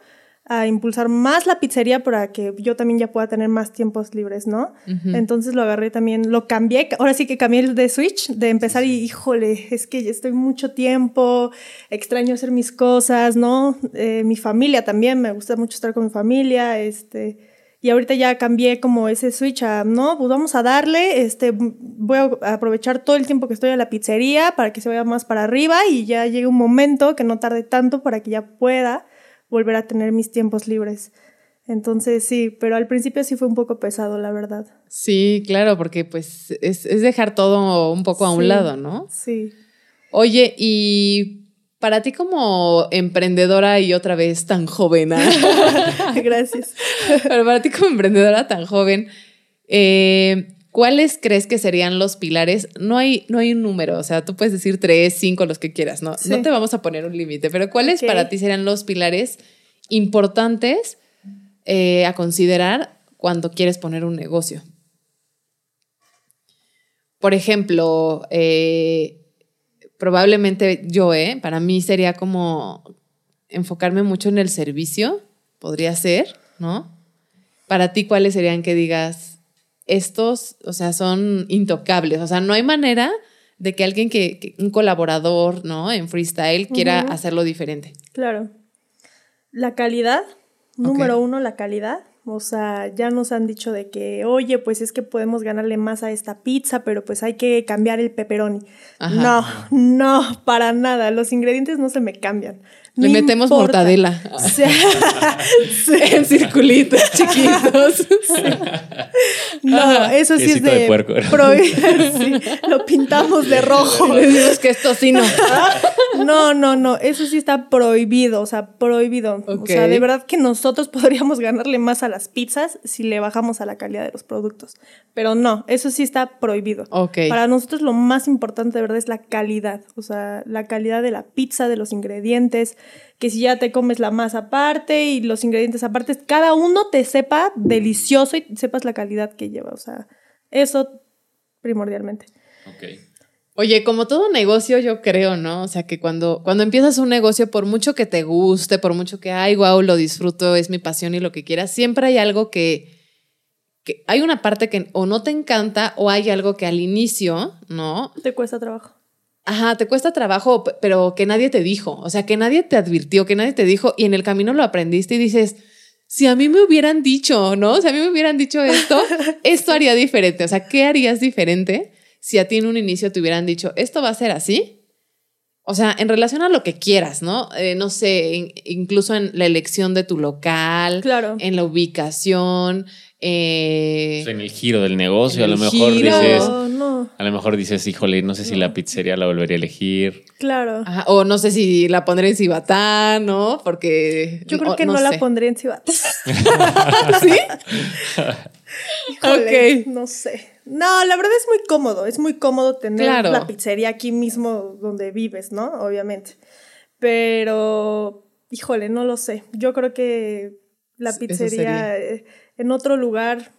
a impulsar más la pizzería para que yo también ya pueda tener más tiempos libres, ¿no? Entonces lo agarré también, lo cambié, ahora sí que cambié el de Switch, de empezar y híjole, es que ya estoy mucho tiempo, extraño hacer mis cosas, ¿no? Eh, mi familia también, me gusta mucho estar con mi familia, este... Y ahorita ya cambié como ese switch a, no, pues vamos a darle, este, voy a aprovechar todo el tiempo que estoy a la pizzería para que se vaya más para arriba y ya llegue un momento que no tarde tanto para que ya pueda volver a tener mis tiempos libres. Entonces sí, pero al principio sí fue un poco pesado, la verdad. Sí, claro, porque pues es, es dejar todo un poco a un Sí, lado, ¿no? Sí. Oye, y para ti como emprendedora y otra vez tan joven, ¿ah? (laughs) Gracias. (laughs) pero para ti como emprendedora tan joven, eh, ¿cuáles crees que serían los pilares? No hay, no hay un número, o sea, tú puedes decir tres, cinco, los que quieras, ¿no? Sí. No te vamos a poner un límite, pero ¿cuáles para ti serían los pilares importantes eh, a considerar cuando quieres poner un negocio? Por ejemplo, eh, probablemente yo, ¿eh? Para mí sería como enfocarme mucho en el servicio, podría ser, ¿no? Para ti, ¿cuáles serían que digas, estos, o sea, son intocables? O sea, no hay manera de que alguien que, que- un colaborador, ¿no? En freestyle quiera hacerlo diferente. Claro. La calidad, número uno, la calidad. O sea, ya nos han dicho de que, oye, pues es que podemos ganarle más a esta pizza, pero pues hay que cambiar el pepperoni. No, no, para nada. Los ingredientes no se me cambian. Le metemos mortadela. (laughs) en circulitos chiquitos. No, eso sí es de, prohibir. (laughs) lo pintamos de rojo. Le decimos que es tocino. (laughs) no, no, no. Eso sí está prohibido. O sea, prohibido. O sea, de verdad que nosotros podríamos ganarle más a las pizzas si le bajamos a la calidad de los productos. Pero no, eso sí está prohibido. Para nosotros lo más importante de verdad es la calidad. O sea, la calidad de la pizza, de los ingredientes que si ya te comes la masa aparte y los ingredientes aparte, cada uno te sepa delicioso y sepas la calidad que lleva. O sea, eso primordialmente. Ok. Oye, como todo negocio, yo creo, ¿no? O sea, que cuando, cuando empiezas un negocio, por mucho que te guste, por mucho que, ay, wow, lo disfruto, es mi pasión y lo que quieras, siempre hay algo que, que hay una parte que o no te encanta o hay algo que al inicio, ¿no? Te cuesta trabajo. Ajá, te cuesta trabajo, pero que nadie te dijo, o sea, que nadie te advirtió, que nadie te dijo y en el camino lo aprendiste y dices, si a mí me hubieran dicho, ¿no? Si a mí me hubieran dicho esto, (laughs) esto haría diferente. O sea, ¿qué harías diferente si a ti en un inicio te hubieran dicho, esto va a ser así? O sea, en relación a lo que quieras, ¿no? Eh, no sé, incluso en la elección de tu local, claro. en la ubicación, eh, en el giro del negocio, a lo mejor dices, a lo mejor dices, híjole, no sé si la pizzería la volvería a elegir. Claro. o no sé si la pondré en Cibatán, ¿no? Porque yo creo que no, la pondré en Cibatán. (laughs) ¿Sí? ok. No sé. No, la verdad es muy cómodo, es muy cómodo tener la pizzería aquí mismo donde vives, ¿no? Obviamente. Pero, híjole, no lo sé. Yo creo que la pizzería en otro lugar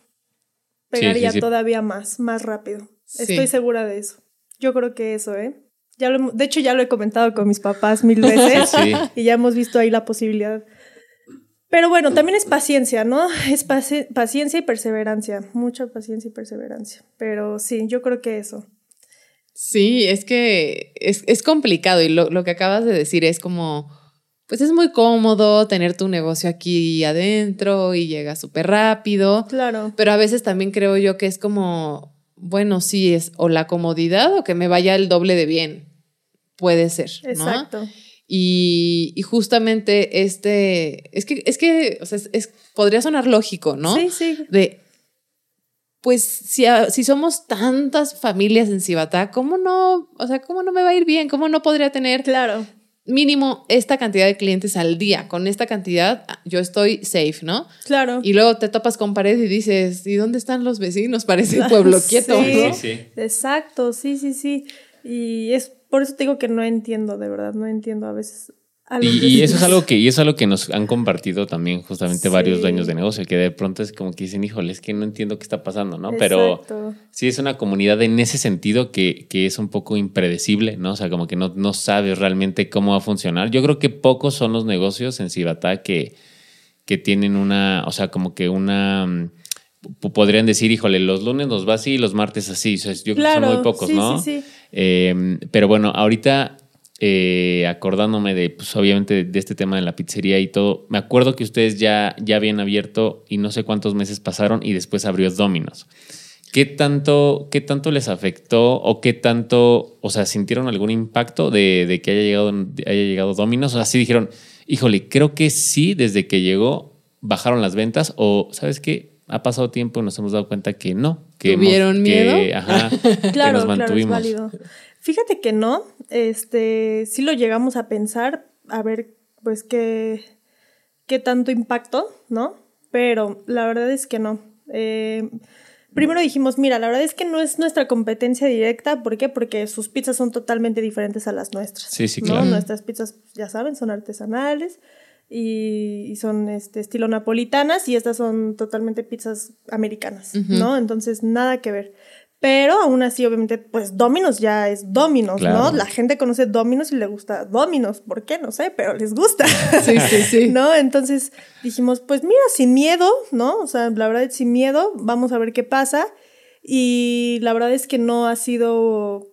pegaría todavía más, más rápido. Estoy segura de eso. Yo creo que eso, ¿eh? Ya lo, de hecho, ya lo he comentado con mis papás mil veces (laughs) y ya hemos visto ahí la posibilidad. Pero bueno, también es paciencia, ¿no? Es paciencia y perseverancia, mucha paciencia y perseverancia. Pero sí, yo creo que eso. Sí, es que es, es complicado y lo, lo, que acabas de decir es como pues es muy cómodo tener tu negocio aquí adentro y llega súper rápido. Claro. Pero a veces también creo yo que es como, bueno, sí, es o la comodidad o que me vaya el doble de bien. Puede ser. Exacto. Y, y, justamente este, es que, es que, o sea, es, podría sonar lógico, ¿no? Sí, sí. De, pues si, si somos tantas familias en Cibatá, ¿cómo no, o sea, cómo no me va a ir bien? ¿Cómo no podría tener claro mínimo esta cantidad de clientes al día. Con esta cantidad yo estoy safe, ¿no? Claro. Y luego te topas con pared y dices, ¿y dónde están los vecinos? Parece (laughs) pueblo quieto. Sí, sí, Exacto, sí, sí, sí. Y es por eso te digo que no entiendo, de verdad, no entiendo a veces y, eso es algo que, y eso es algo que nos han compartido también justamente varios dueños de negocio, que de pronto es como que dicen, híjole, es que no entiendo qué está pasando, ¿no? Pero sí es una comunidad en ese sentido que, que, es un poco impredecible, ¿no? O sea, como que no, no sabes realmente cómo va a funcionar. Yo creo que pocos son los negocios en Cibatá que, que tienen una, o sea, como que una mm, podrían decir, híjole, los lunes nos va así y los martes así. yo creo que son muy pocos, ¿no? Sí, sí. Eh, pero bueno, ahorita eh, acordándome de, pues obviamente, de este tema de la pizzería y todo, me acuerdo que ustedes ya, ya habían abierto y no sé cuántos meses pasaron y después abrió Dominos. ¿Qué tanto, ¿Qué tanto les afectó o qué tanto, o sea, sintieron algún impacto de, que haya llegado, haya llegado Dominos? O sea, sí dijeron, híjole, creo que sí, desde que llegó bajaron las ventas o, ¿sabes qué? Ha pasado tiempo y nos hemos dado cuenta que no. Que ¿Tuvieron miedo? ajá, (laughs) claro, Claro, es válido. Fíjate que no, este, sí lo llegamos a pensar, a ver, pues qué, qué tanto impacto, ¿no? Pero la verdad es que no. Eh, primero dijimos, mira, la verdad es que no es nuestra competencia directa. ¿Por qué? Porque sus pizzas son totalmente diferentes a las nuestras. Sí, sí, claro. Nuestras pizzas, ya saben, son artesanales y, son este estilo napolitanas y estas son totalmente pizzas americanas, ¿no? Entonces, nada que ver. Pero aún así, obviamente, pues Dominos ya es Dominos, ¿no? La gente conoce Dominos y le gusta Dominos. ¿Por qué? No sé, pero les gusta. (laughs) Sí, sí, sí. ¿No? Entonces dijimos, pues mira, sin miedo, ¿no? O sea, la verdad es sin miedo, vamos a ver qué pasa. Y la verdad es que no ha sido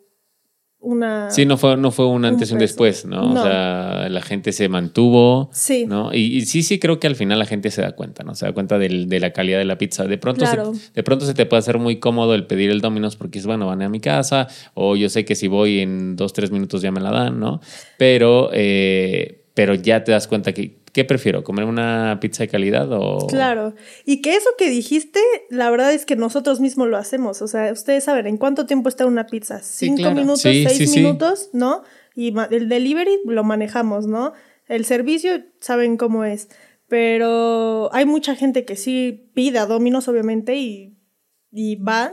una... Sí, no fue, no fue un antes y un después, ¿no? No. O sea, la gente se mantuvo, Sí. ¿no? Y, y sí, sí creo que al final la gente se da cuenta, ¿no? Se da cuenta del- de la calidad de la pizza. De pronto, Claro. se, de pronto se te puede hacer muy cómodo el pedir el Domino's porque es, bueno, van a mi casa o yo sé que si voy en dos, tres minutos ya me la dan, ¿no? Pero, eh, pero ya te das cuenta que, ¿qué prefiero? ¿Comer una pizza de calidad o...? Claro. Y que eso que dijiste, la verdad es que nosotros mismos lo hacemos. O sea, ustedes saben, ¿en cuánto tiempo está una pizza? ¿Cinco claro. minutos? Sí, ¿Seis sí, minutos? ¿No? Y el delivery lo manejamos, ¿no? El servicio, saben cómo es. Pero hay mucha gente que sí pide a Domino's, obviamente, y, y van.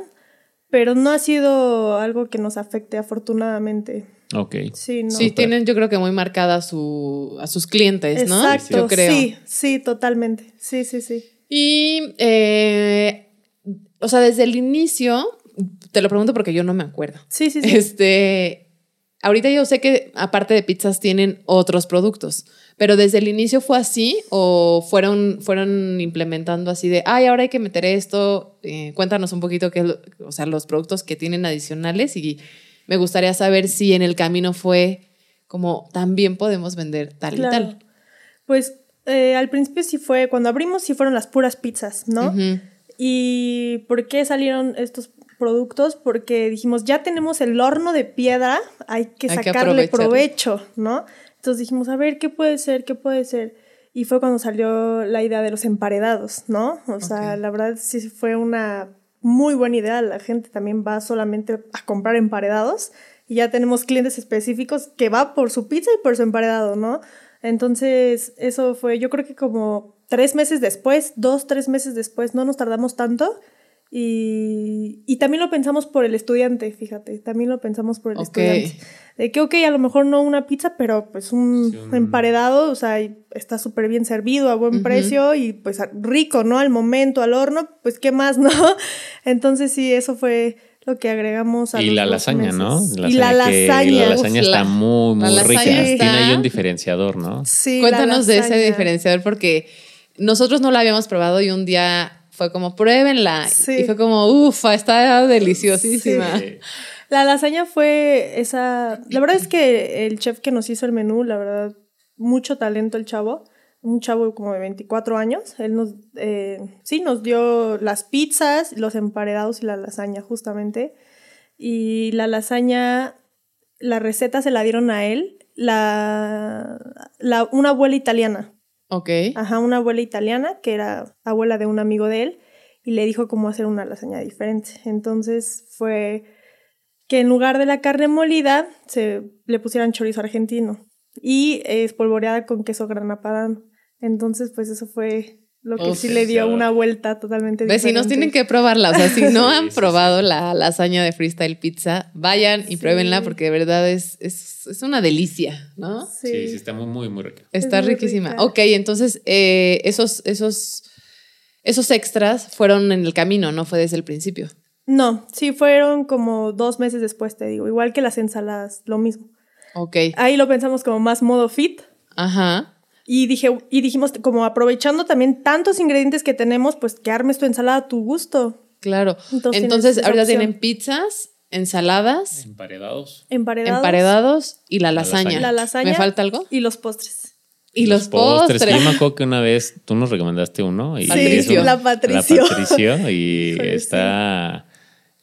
Pero no ha sido algo que nos afecte, afortunadamente. Ok. Sí, no. Sí, tienen yo creo que muy marcada su, a sus clientes, ¿no? Exacto, Yo creo. sí, sí, totalmente. Sí, sí, sí. Y, eh, o sea, desde el inicio, te lo pregunto porque yo no me acuerdo. Sí, sí, sí. Este, ahorita yo sé que aparte de pizzas tienen otros productos, pero desde el inicio fue así o fueron, fueron implementando así de, ay, ahora hay que meter esto, eh, cuéntanos un poquito qué es lo- o sea, los productos que tienen adicionales y me gustaría saber si en el camino fue como también podemos vender tal Claro. y tal. Pues eh, al principio sí fue, cuando abrimos sí fueron las puras pizzas, ¿no? ¿Y por qué salieron estos productos? Porque dijimos, ya tenemos el horno de piedra, hay que Hay sacarle provecho, ¿no? Entonces dijimos, a ver, ¿qué puede ser? ¿Qué puede ser? Y fue cuando salió la idea de los emparedados, ¿no? O sea, la verdad sí fue una muy buena idea. La gente también va solamente a comprar emparedados y ya tenemos clientes específicos que va por su pizza y por su emparedado, ¿no? Entonces, eso fue, yo creo que como tres meses después, dos, tres meses después, no nos tardamos tanto. Y, y también lo pensamos por el estudiante, fíjate, también lo pensamos por el estudiante. De que, ok, a lo mejor no una pizza, pero pues un, Sí, un- emparedado, o sea, está súper bien servido, a buen precio y pues rico, ¿no? Al momento, al horno, pues qué más, (laughs) ¿no? Entonces sí, eso fue lo que agregamos a Y los la lasaña, ¿no? y la que- lasaña. la Uf, lasaña está la- muy, muy rica. lasaña Tiene está- ahí un diferenciador, ¿no? Sí, la Cuéntanos de ese diferenciador porque nosotros no la habíamos probado y un día fue como pruébenla Sí. y fue como ufa, está deliciosísima. Sí. La lasaña fue esa. La verdad es que el chef que nos hizo el menú, la verdad, mucho talento el chavo. Un chavo como de 24 años. Él nos, eh, sí, nos dio las pizzas, los emparedados y la lasaña, justamente. Y la lasaña, la receta se la dieron a él, la, la, una abuela italiana. Ok. Ajá, una abuela italiana que era abuela de un amigo de él y le dijo cómo hacer una lasaña diferente. Entonces fue que en lugar de la carne molida se le pusieran chorizo argentino y espolvoreada con queso grana padano. Entonces, pues eso fue lo que Uf, sí le dio una vuelta totalmente Vecinos diferente. tienen que probarla, o sea, si (laughs) no Sí, han sí, probado la lasaña de Freestyle Pizza, vayan y Sí. pruébenla porque de verdad es, es, es una delicia, ¿no? Sí. Sí, sí, está muy, muy, muy rica. Está muy riquísima. rica. Ok, entonces eh, esos, esos, esos extras fueron en el camino, no fue desde el principio. No, sí fueron como dos meses después, te digo. Igual que las ensaladas, lo mismo. Ok. Ahí lo pensamos como más modo fit. Ajá. Y, dije, y dijimos, como aprovechando también tantos ingredientes que tenemos, pues que armes tu ensalada a tu gusto. Claro. Entonces Entonces, ahorita opción. tienen pizzas, ensaladas, Emparedados. Emparedados. emparedados y la La lasaña. La lasaña. ¿Me falta algo? Y los postres. Y los, postres. Que yo me acuerdo que una vez tú nos recomendaste uno. Y Sí, Patricio. la Patricio. La Patricio y (laughs) está...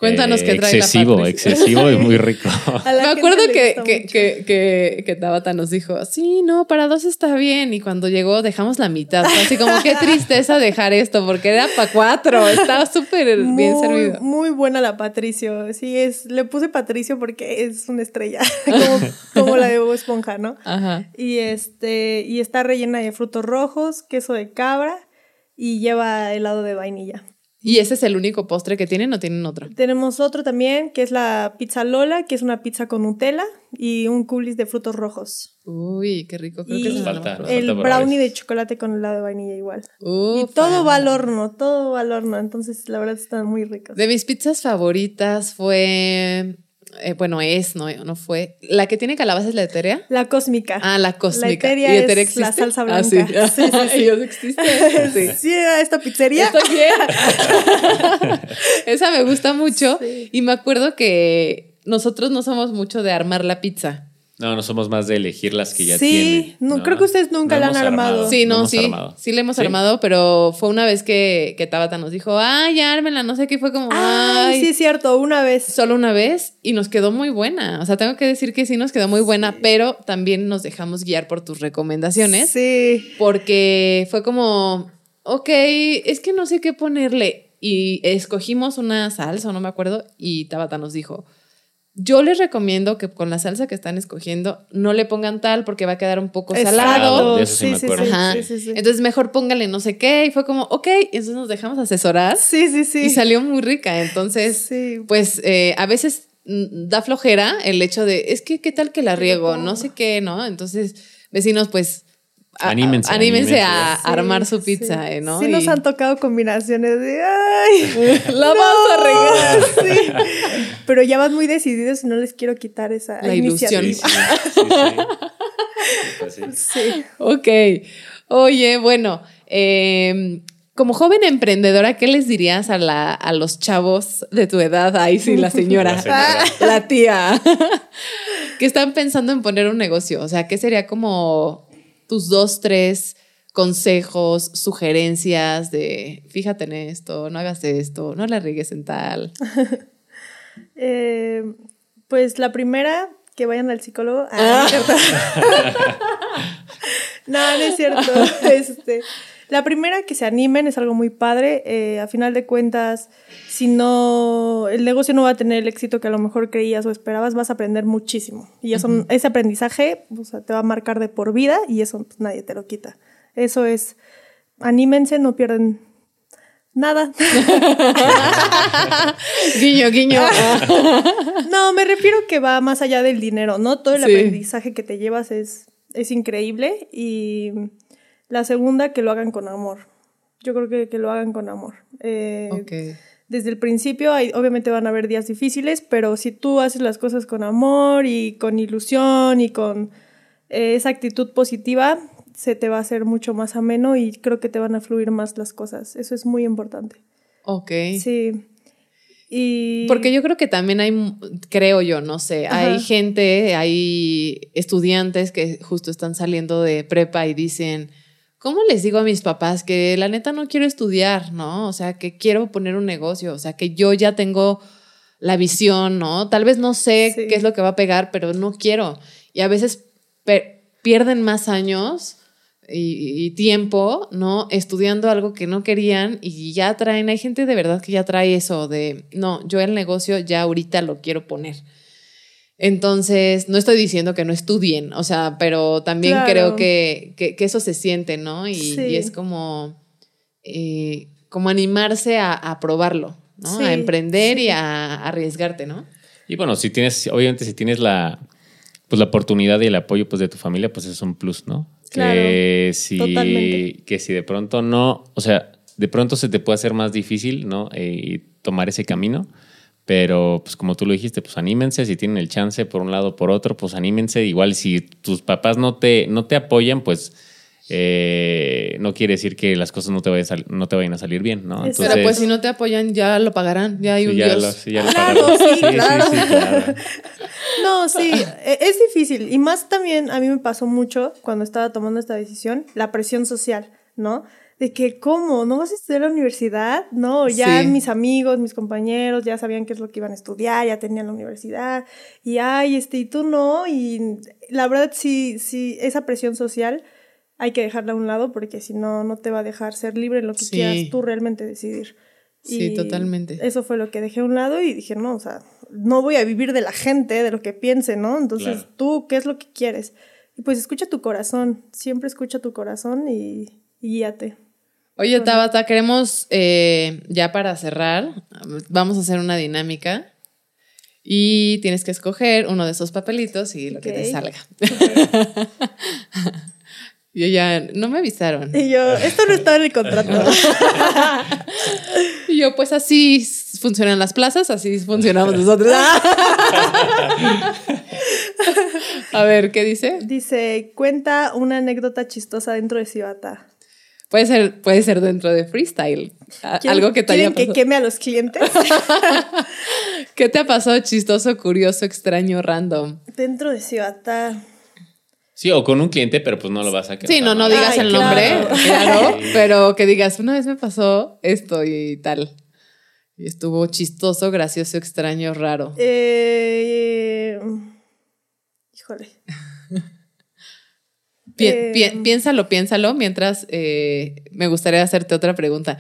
Cuéntanos qué trae la excesivo, Patricio. excesivo y muy rico. (laughs) Me acuerdo que, que, que, que, que Tabata nos dijo, sí, no, para dos está bien. Y cuando llegó dejamos la mitad. Así como, qué tristeza dejar esto, porque era para cuatro. Estaba súper bien servido. Muy buena la Patricio. Sí, es, le puse Patricio porque es una estrella, (laughs) como, como la de Bob Esponja, ¿no? Ajá. Y este, y está rellena de frutos rojos, queso de cabra y lleva helado de vainilla. ¿Y ese es el único postre que tienen o tienen otro? Tenemos otro también, que es la pizza Lola, que es una pizza con Nutella y un coulis de frutos rojos. Uy, qué rico. Creo Y que lo Falta. El falta brownie de chocolate con helado de vainilla igual. y todo va al horno, todo va al horno. Entonces, la verdad, están muy ricos. De mis pizzas favoritas fue, eh, bueno, es, no, no fue. La que tiene calabaza es la eterea. La cósmica. Ah, la cósmica. eterea ¿Y eterea es la salsa Ah, sí. blanca. (laughs) Sí, sí, sí. Ellos (laughs) existen. (laughs) Sí. ¿Sí era esta pizzería? Estoy bien. Esa me gusta mucho. Sí. Y me acuerdo que nosotros no somos mucho de armar la pizza. No, no somos más de elegir las que ya Sí, tienen. no, creo que ustedes nunca la han armado. Sí, no, sí. armado. Sí, le hemos ¿Sí? armado, pero fue una vez que, que Tabata nos dijo, ay, ya ármenla, no sé qué, fue como, Ay, ay, sí es cierto, una vez. solo una vez y nos quedó muy buena. O sea, tengo que decir que sí nos quedó muy buena, pero también nos dejamos guiar por tus recomendaciones. Sí. Porque fue como, ok, es que no sé qué ponerle. Y escogimos una salsa, no me acuerdo, y Tabata nos dijo, yo les recomiendo que con la salsa que están escogiendo no le pongan tal porque va a quedar un poco salado. De eso sí me acuerdo. Ajá. Sí, sí, sí. Entonces mejor póngale no sé qué. Y fue como, ok, y entonces nos dejamos asesorar Sí, sí, sí. y salió muy rica. Entonces, Sí. pues eh, a veces da flojera el hecho de, es que qué tal que la riego, no sé qué, ¿no? Entonces, vecinos, pues... Anímense, anímense a armar su pizza, sí. eh, ¿no? Sí nos Y- han tocado combinaciones de, ay, (laughs) La vas a regar. (laughs) sí. Pero ya van muy decididos y no les quiero quitar esa La ilusión. Sí, iniciativa. sí, sí, sí. Pues sí. Sí. Ok. Oye, bueno, eh, como joven emprendedora, ¿qué les dirías a, la, a los chavos de tu edad? Ay, sí, la señora. (laughs) La señora. la tía. que están pensando en poner un negocio. O sea, ¿qué sería como tus dos, tres consejos, sugerencias de fíjate en esto, no hagas esto, no la riegues en tal? (laughs) Eh, pues la primera, que vayan al psicólogo. Ah, no es cierto. (laughs) no, no es cierto. (laughs) Este, la primera, que se animen, es algo muy padre. Eh, a final de cuentas, si no, el negocio no va a tener el éxito que a lo mejor creías o esperabas, vas a aprender muchísimo. Y eso, ese aprendizaje o sea, te va a marcar de por vida y eso pues, nadie te lo quita. Eso es, anímense, no pierden nada. (laughs) guiño, guiño. (laughs) No, me refiero que va más allá del dinero, ¿no? Todo el Sí. aprendizaje que te llevas es, es increíble. Y la segunda, que lo hagan con amor. Yo creo que, que lo hagan con amor. Eh. Desde el principio, hay, obviamente van a haber días difíciles, pero si tú haces las cosas con amor y con ilusión y con eh, esa actitud positiva, se te va a hacer mucho más ameno y creo que te van a fluir más las cosas. Eso es muy importante. Ok. Sí. Y... Porque yo creo que también hay, creo yo, no sé, Ajá. hay gente, hay estudiantes que justo están saliendo de prepa y dicen, ¿cómo les digo a mis papás que la neta no quiero estudiar, ¿no? O sea, que quiero poner un negocio, o sea, que yo ya tengo la visión, ¿no? Tal vez no sé Sí. qué es lo que va a pegar, pero no quiero. Y a veces pierden más años y, y tiempo, ¿no? Estudiando algo que no querían y ya traen, hay gente de verdad que ya trae eso de, no, yo el negocio ya ahorita lo quiero poner. Entonces, no estoy diciendo que no estudien, o sea, pero también Claro. creo que, que, que eso se siente, ¿no? Y, Sí. y es como, eh, como animarse a, a probarlo, ¿no? Sí, a emprender sí. y a, a arriesgarte, ¿no? Y bueno, si tienes, obviamente, si tienes la, pues la oportunidad y el apoyo pues, de tu familia, pues es un plus, ¿no? Claro, que si, totalmente. que si de pronto no, o sea, de pronto se te puede hacer más difícil, ¿no? Eh, tomar ese camino. Pero, pues como tú lo dijiste, pues anímense, si tienen el chance por un lado o por otro, pues anímense. Igual si tus papás no te, no te apoyan, pues eh, no quiere decir que las cosas no te, vayan a sal- no te vayan a salir bien, ¿no? Exacto. Pero pues si no te apoyan, ya lo pagarán, ya hay sí, un ya Dios. lo- sí, ya lo Claro, sí, claro. claro. (laughs) No, sí, e- es difícil. Y más también a mí me pasó mucho cuando estaba tomando esta decisión, la presión social, ¿no? De que, ¿cómo? ¿No vas a estudiar a la universidad? No, ya Sí. mis amigos, mis compañeros ya sabían qué es lo que iban a estudiar, ya tenían la universidad. Y, ay, este, y tú no. Y la verdad, sí, sí, esa presión social hay que dejarla a un lado porque si no, no te va a dejar ser libre en lo que Sí. quieras tú realmente decidir. Sí, Y totalmente. Eso fue lo que dejé a un lado y dije, no, o sea, no voy a vivir de la gente, de lo que piense, ¿no? Entonces, Claro. tú, ¿qué es lo que quieres? Y pues escucha tu corazón, siempre escucha tu corazón y, y guíate. Oye, Tabata, queremos, eh, ya para cerrar, vamos a hacer una dinámica y tienes que escoger uno de esos papelitos y lo que te salga. (laughs) Yo ya, no me avisaron. Y yo, esto no estaba en el contrato. (laughs) Y yo, pues así funcionan las plazas, así funcionamos nosotros. (laughs) a ver, ¿qué dice? Dice, cuenta una anécdota chistosa dentro de Cibata. Puede ser, puede ser dentro de freestyle. Algo que te haya pasado. que queme a los clientes? (laughs) (laughs) ¿Qué te ha pasado chistoso, curioso, extraño, random? Dentro de Cibata. Sí, o con un cliente, pero pues no lo vas a quedar. Sí, no, no digas el nombre, claro, (laughs) pero que digas, una vez me pasó esto y tal. Y estuvo chistoso, gracioso, extraño, raro. Eh, híjole. Eh, piénsalo, piénsalo, mientras eh, me gustaría hacerte otra pregunta.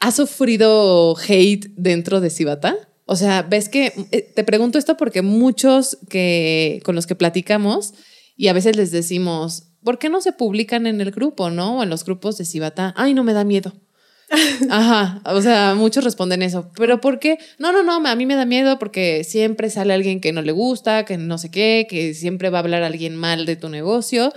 ¿Has sufrido hate dentro de Cibata? O sea, ves que eh, te pregunto esto porque muchos que con los que platicamos y a veces les decimos, ¿por qué no se publican en el grupo, no? O en los grupos de Cibata. Ay, no me da miedo. (laughs) Ajá, o sea, muchos responden eso, pero ¿por qué? No, no, no, a mí me da miedo porque siempre sale alguien que no le gusta, que no sé qué, que siempre va a hablar alguien mal de tu negocio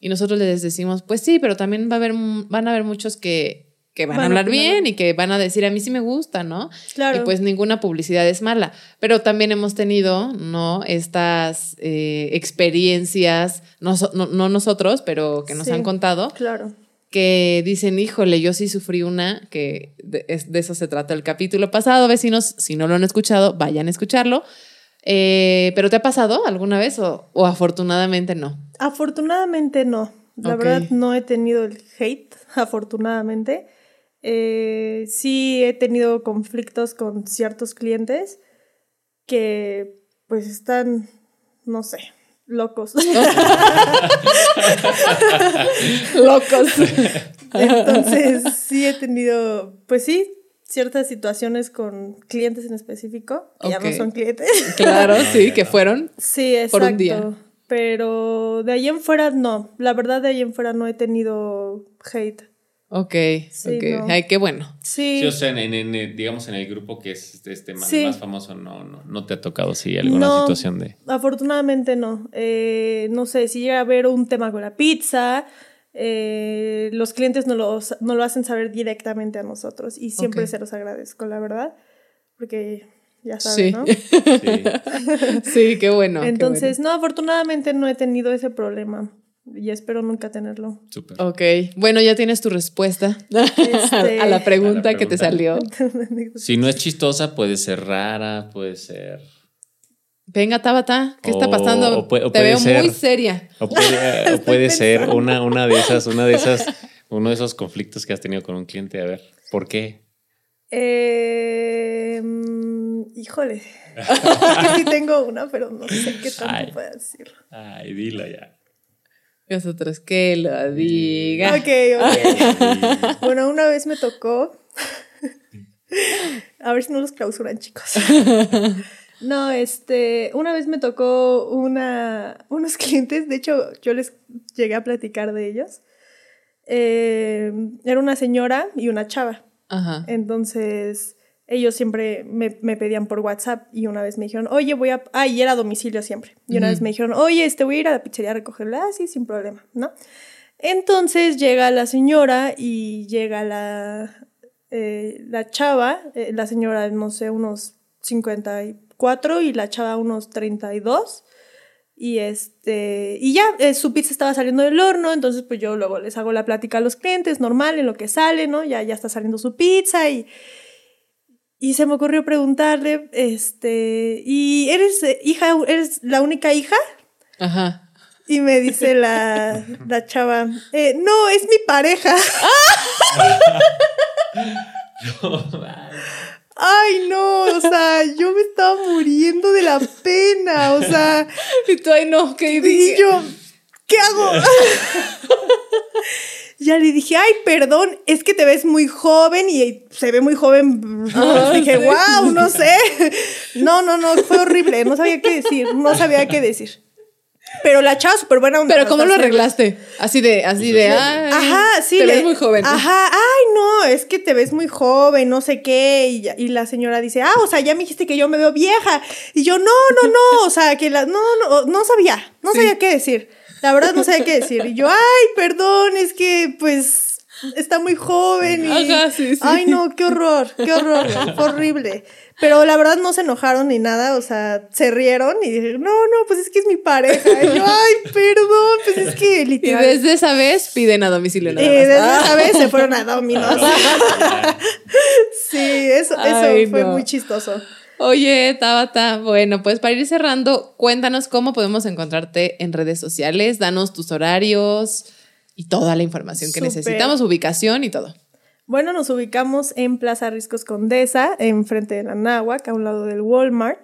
y nosotros les decimos, pues sí, pero también va a haber, van a haber muchos que, van, a hablar bien y que van a decir, a mí sí me gusta, ¿no? Claro. Y pues ninguna publicidad es mala. Pero también hemos tenido, ¿no? Estas eh, experiencias, no, no, nosotros, pero que nos han contado. Claro. Que dicen, híjole, yo sí sufrí una, que de, de eso se trata el capítulo pasado, vecinos, si no lo han escuchado, vayan a escucharlo eh, ¿Pero te ha pasado alguna vez o, afortunadamente no? Afortunadamente no. La verdad no he tenido el hate, afortunadamente. Eh, sí he tenido conflictos con ciertos clientes que pues están, no sé, locos. (laughs) locos. Entonces sí he tenido, pues sí, ciertas situaciones con clientes en específico, que ya no son clientes. (laughs) Claro, sí, que fueron sí, exacto, por un día. Pero de ahí en fuera no, la verdad de ahí en fuera no he tenido hate. Ok, sí, Ay, qué bueno. Sí. sí o sea, en, digamos en el grupo que es este más, famoso, no, no, no, te ha tocado sí alguna situación de. Afortunadamente no. Eh, no sé, si llega a haber un tema con la pizza, eh, los clientes no, no lo hacen saber directamente a nosotros y siempre se los agradezco, la verdad, porque ya saben, ¿no? (laughs) Sí. qué bueno. Entonces, no, afortunadamente no he tenido ese problema y espero nunca tenerlo. Súper. Ok, bueno, ya tienes tu respuesta (laughs) este, a, la pregunta que te salió. (laughs) si no es chistosa, puede ser rara, puede ser Venga, Tabata, ¿qué está pasando? Te veo muy seria. O puede, (laughs) ser una, una de esas, una de esas, uno de esos conflictos que has tenido con un cliente. A ver, ¿por qué? Eh, híjole. (laughs) sí tengo una, pero no sé qué tanto puedo decir. Ay, dilo ya. Nosotros que lo diga. Ok, ok. (laughs) bueno, una vez me tocó. A ver si no los clausuran, chicos. No, este, una vez me tocó una, unos (laughs) clientes, de hecho yo les llegué a platicar de ellos. Eh, era una señora y una chava. Ajá. Entonces, ellos siempre me, pedían por WhatsApp y una vez me dijeron, oye, voy a... Ah, y era a domicilio siempre. Y una vez me dijeron, oye, este, voy a ir a la pizzería a recogerla. Ah, sí, sin problema, ¿no? Entonces llega la señora y llega la, eh, la chava, eh, la señora, no sé, unos 50 y y la chava unos 32. Y este, y ya eh, su pizza estaba saliendo del horno, entonces pues yo luego les hago la plática a los clientes, normal, en lo que sale, ¿no? Ya, ya está saliendo su pizza y, y se me ocurrió preguntarle, este, ¿y eres eh, hija, eres la única hija? Ajá. Y me dice la, (laughs) la chava, eh, no, es mi pareja. (laughs) (laughs) no, ay, no, o sea, yo me estaba muriendo de la pena, o sea. Y tú, ay, no, ¿qué Y yo, ¿qué hago? (laughs) ya le dije, ay, perdón, es que te ves muy joven y se ve muy joven. (laughs) dije, wow, no sé. (laughs) No, no, no, fue horrible, no sabía qué decir, no sabía qué decir. Pero la chava súper buena. Pero ¿cómo lo arreglaste? Así de, así de, ay, ajá, sí. Te ves muy joven. Ajá, ay, no, es que te ves muy joven, no sé qué. Y, y, la señora dice, ah, o sea, ya me dijiste que yo me veo vieja. Y yo, no, no, no, (laughs) o sea, que la, no, no, no sabía, no sabía qué decir. La verdad no sabía qué decir. Y yo, ay, perdón, es que, pues, está muy joven y... Ajá, sí, sí. Ay, no, qué horror, qué horror, fue horrible. Pero la verdad no se enojaron ni nada, o sea, se rieron y dije, no, no, pues es que es mi pareja. Y yo, ay, perdón, pues es que Y literal... desde esa vez piden a domicilio nada Y más. desde Ah. esa vez se fueron a Domino's. (laughs) sí, eso, eso Ay, fue no. muy chistoso. Oye, Tabata, bueno, pues para ir cerrando, cuéntanos cómo podemos encontrarte en redes sociales, danos tus horarios y toda la información que necesitamos, ubicación y todo. Bueno, nos ubicamos en Plaza Riscos Condesa, enfrente de la Náhuac, a un lado del Walmart.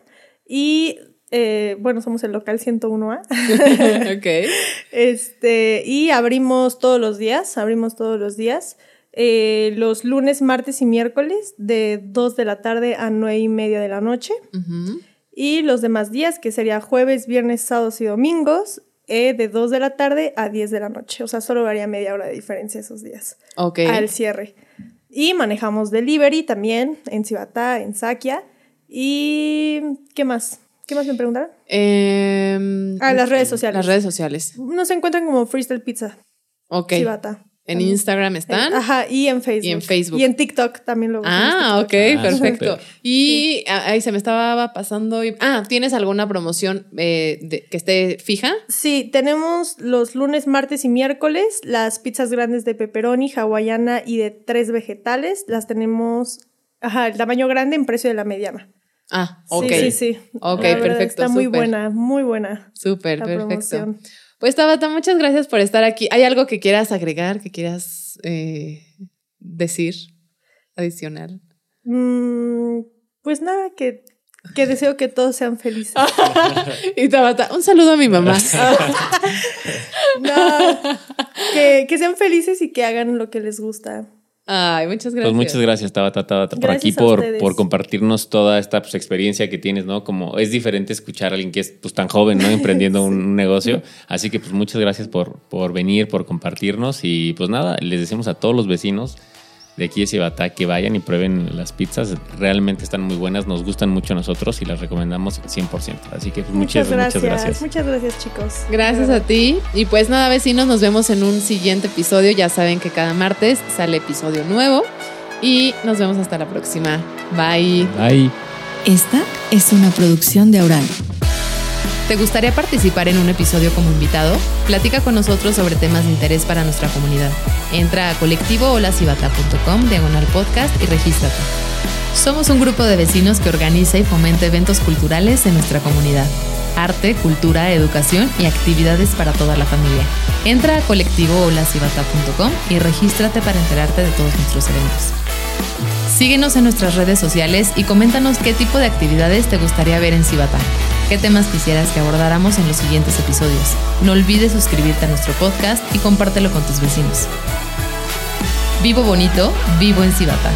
Y eh, bueno, somos el local 101A. (laughs) ok. Este, y abrimos todos los días, abrimos todos los días. eh, los lunes, martes y miércoles, de 2 de la tarde a 9 y media de la noche. Y los demás días, que sería jueves, viernes, sábados y domingos, eh, de 2 de la tarde a 10 de la noche. O sea, solo varía media hora de diferencia esos días Ok. al cierre. Y manejamos delivery también en Cibatá, en Sakia. ¿Y qué más? ¿Qué más me preguntaron? Em, Ah, las redes sociales. Las redes sociales. Nos encuentran como Freestyle Pizza, Ok. Cibatá. En También. Instagram están. Ajá, y en Facebook. Y en Facebook. Y en TikTok también lo Ah, ok, Ah, perfecto. Y ah, ahí se me estaba pasando. y- ah, ¿tienes alguna promoción eh, de- que esté fija? Sí, tenemos los lunes, martes y miércoles las pizzas grandes de pepperoni, hawaiana y de tres vegetales. Las tenemos, ajá, el tamaño grande en precio de la mediana. Ah, ok. Sí, sí, sí. Ok, perfecto, Está muy buena, muy buena. Súper, perfecto. promoción. Pues Tabata, muchas gracias por estar aquí. ¿Hay algo que quieras agregar, que quieras eh, decir adicional? Mm, pues nada, que, que deseo que todos sean felices. (laughs) y Tabata, un saludo a mi mamá. (laughs) No, que, que sean felices y que hagan lo que les gusta. Ay, muchas gracias. Pues muchas gracias, Tabata, Tabata, por Gracias aquí, a por, por compartirnos toda esta pues, experiencia que tienes, ¿no? Como es diferente escuchar a alguien que es pues, tan joven, ¿no? Emprendiendo (laughs) un, un negocio. Así que pues muchas gracias por, por venir, por compartirnos y pues nada, les decimos a todos los vecinos de aquí de Cibatá que vayan y prueben las pizzas. Realmente están muy buenas, nos gustan mucho a nosotros y las recomendamos 100%. Así que pues, muchas, Muchas gracias. muchas gracias. Muchas gracias, chicos. Gracias a ti. Y pues nada, vecinos, nos vemos en un siguiente episodio. Ya saben que cada martes sale episodio nuevo. Y nos vemos hasta la próxima. Bye. Bye. Esta es una producción de Aural. ¿Te gustaría participar en un episodio como invitado? Platica con nosotros sobre temas de interés para nuestra comunidad. Entra a colectivoholacibata.com, diagonal podcast y regístrate. Somos un grupo de vecinos que organiza y fomenta eventos culturales en nuestra comunidad. Arte, cultura, educación y actividades para toda la familia. Entra a colectivoholacibata.com y regístrate para enterarte de todos nuestros eventos. Síguenos en nuestras redes sociales y coméntanos qué tipo de actividades te gustaría ver en Cibata. ¿Qué temas quisieras que abordáramos en los siguientes episodios? No olvides suscribirte a nuestro podcast y compártelo con tus vecinos. Vivo bonito, vivo en Cibata.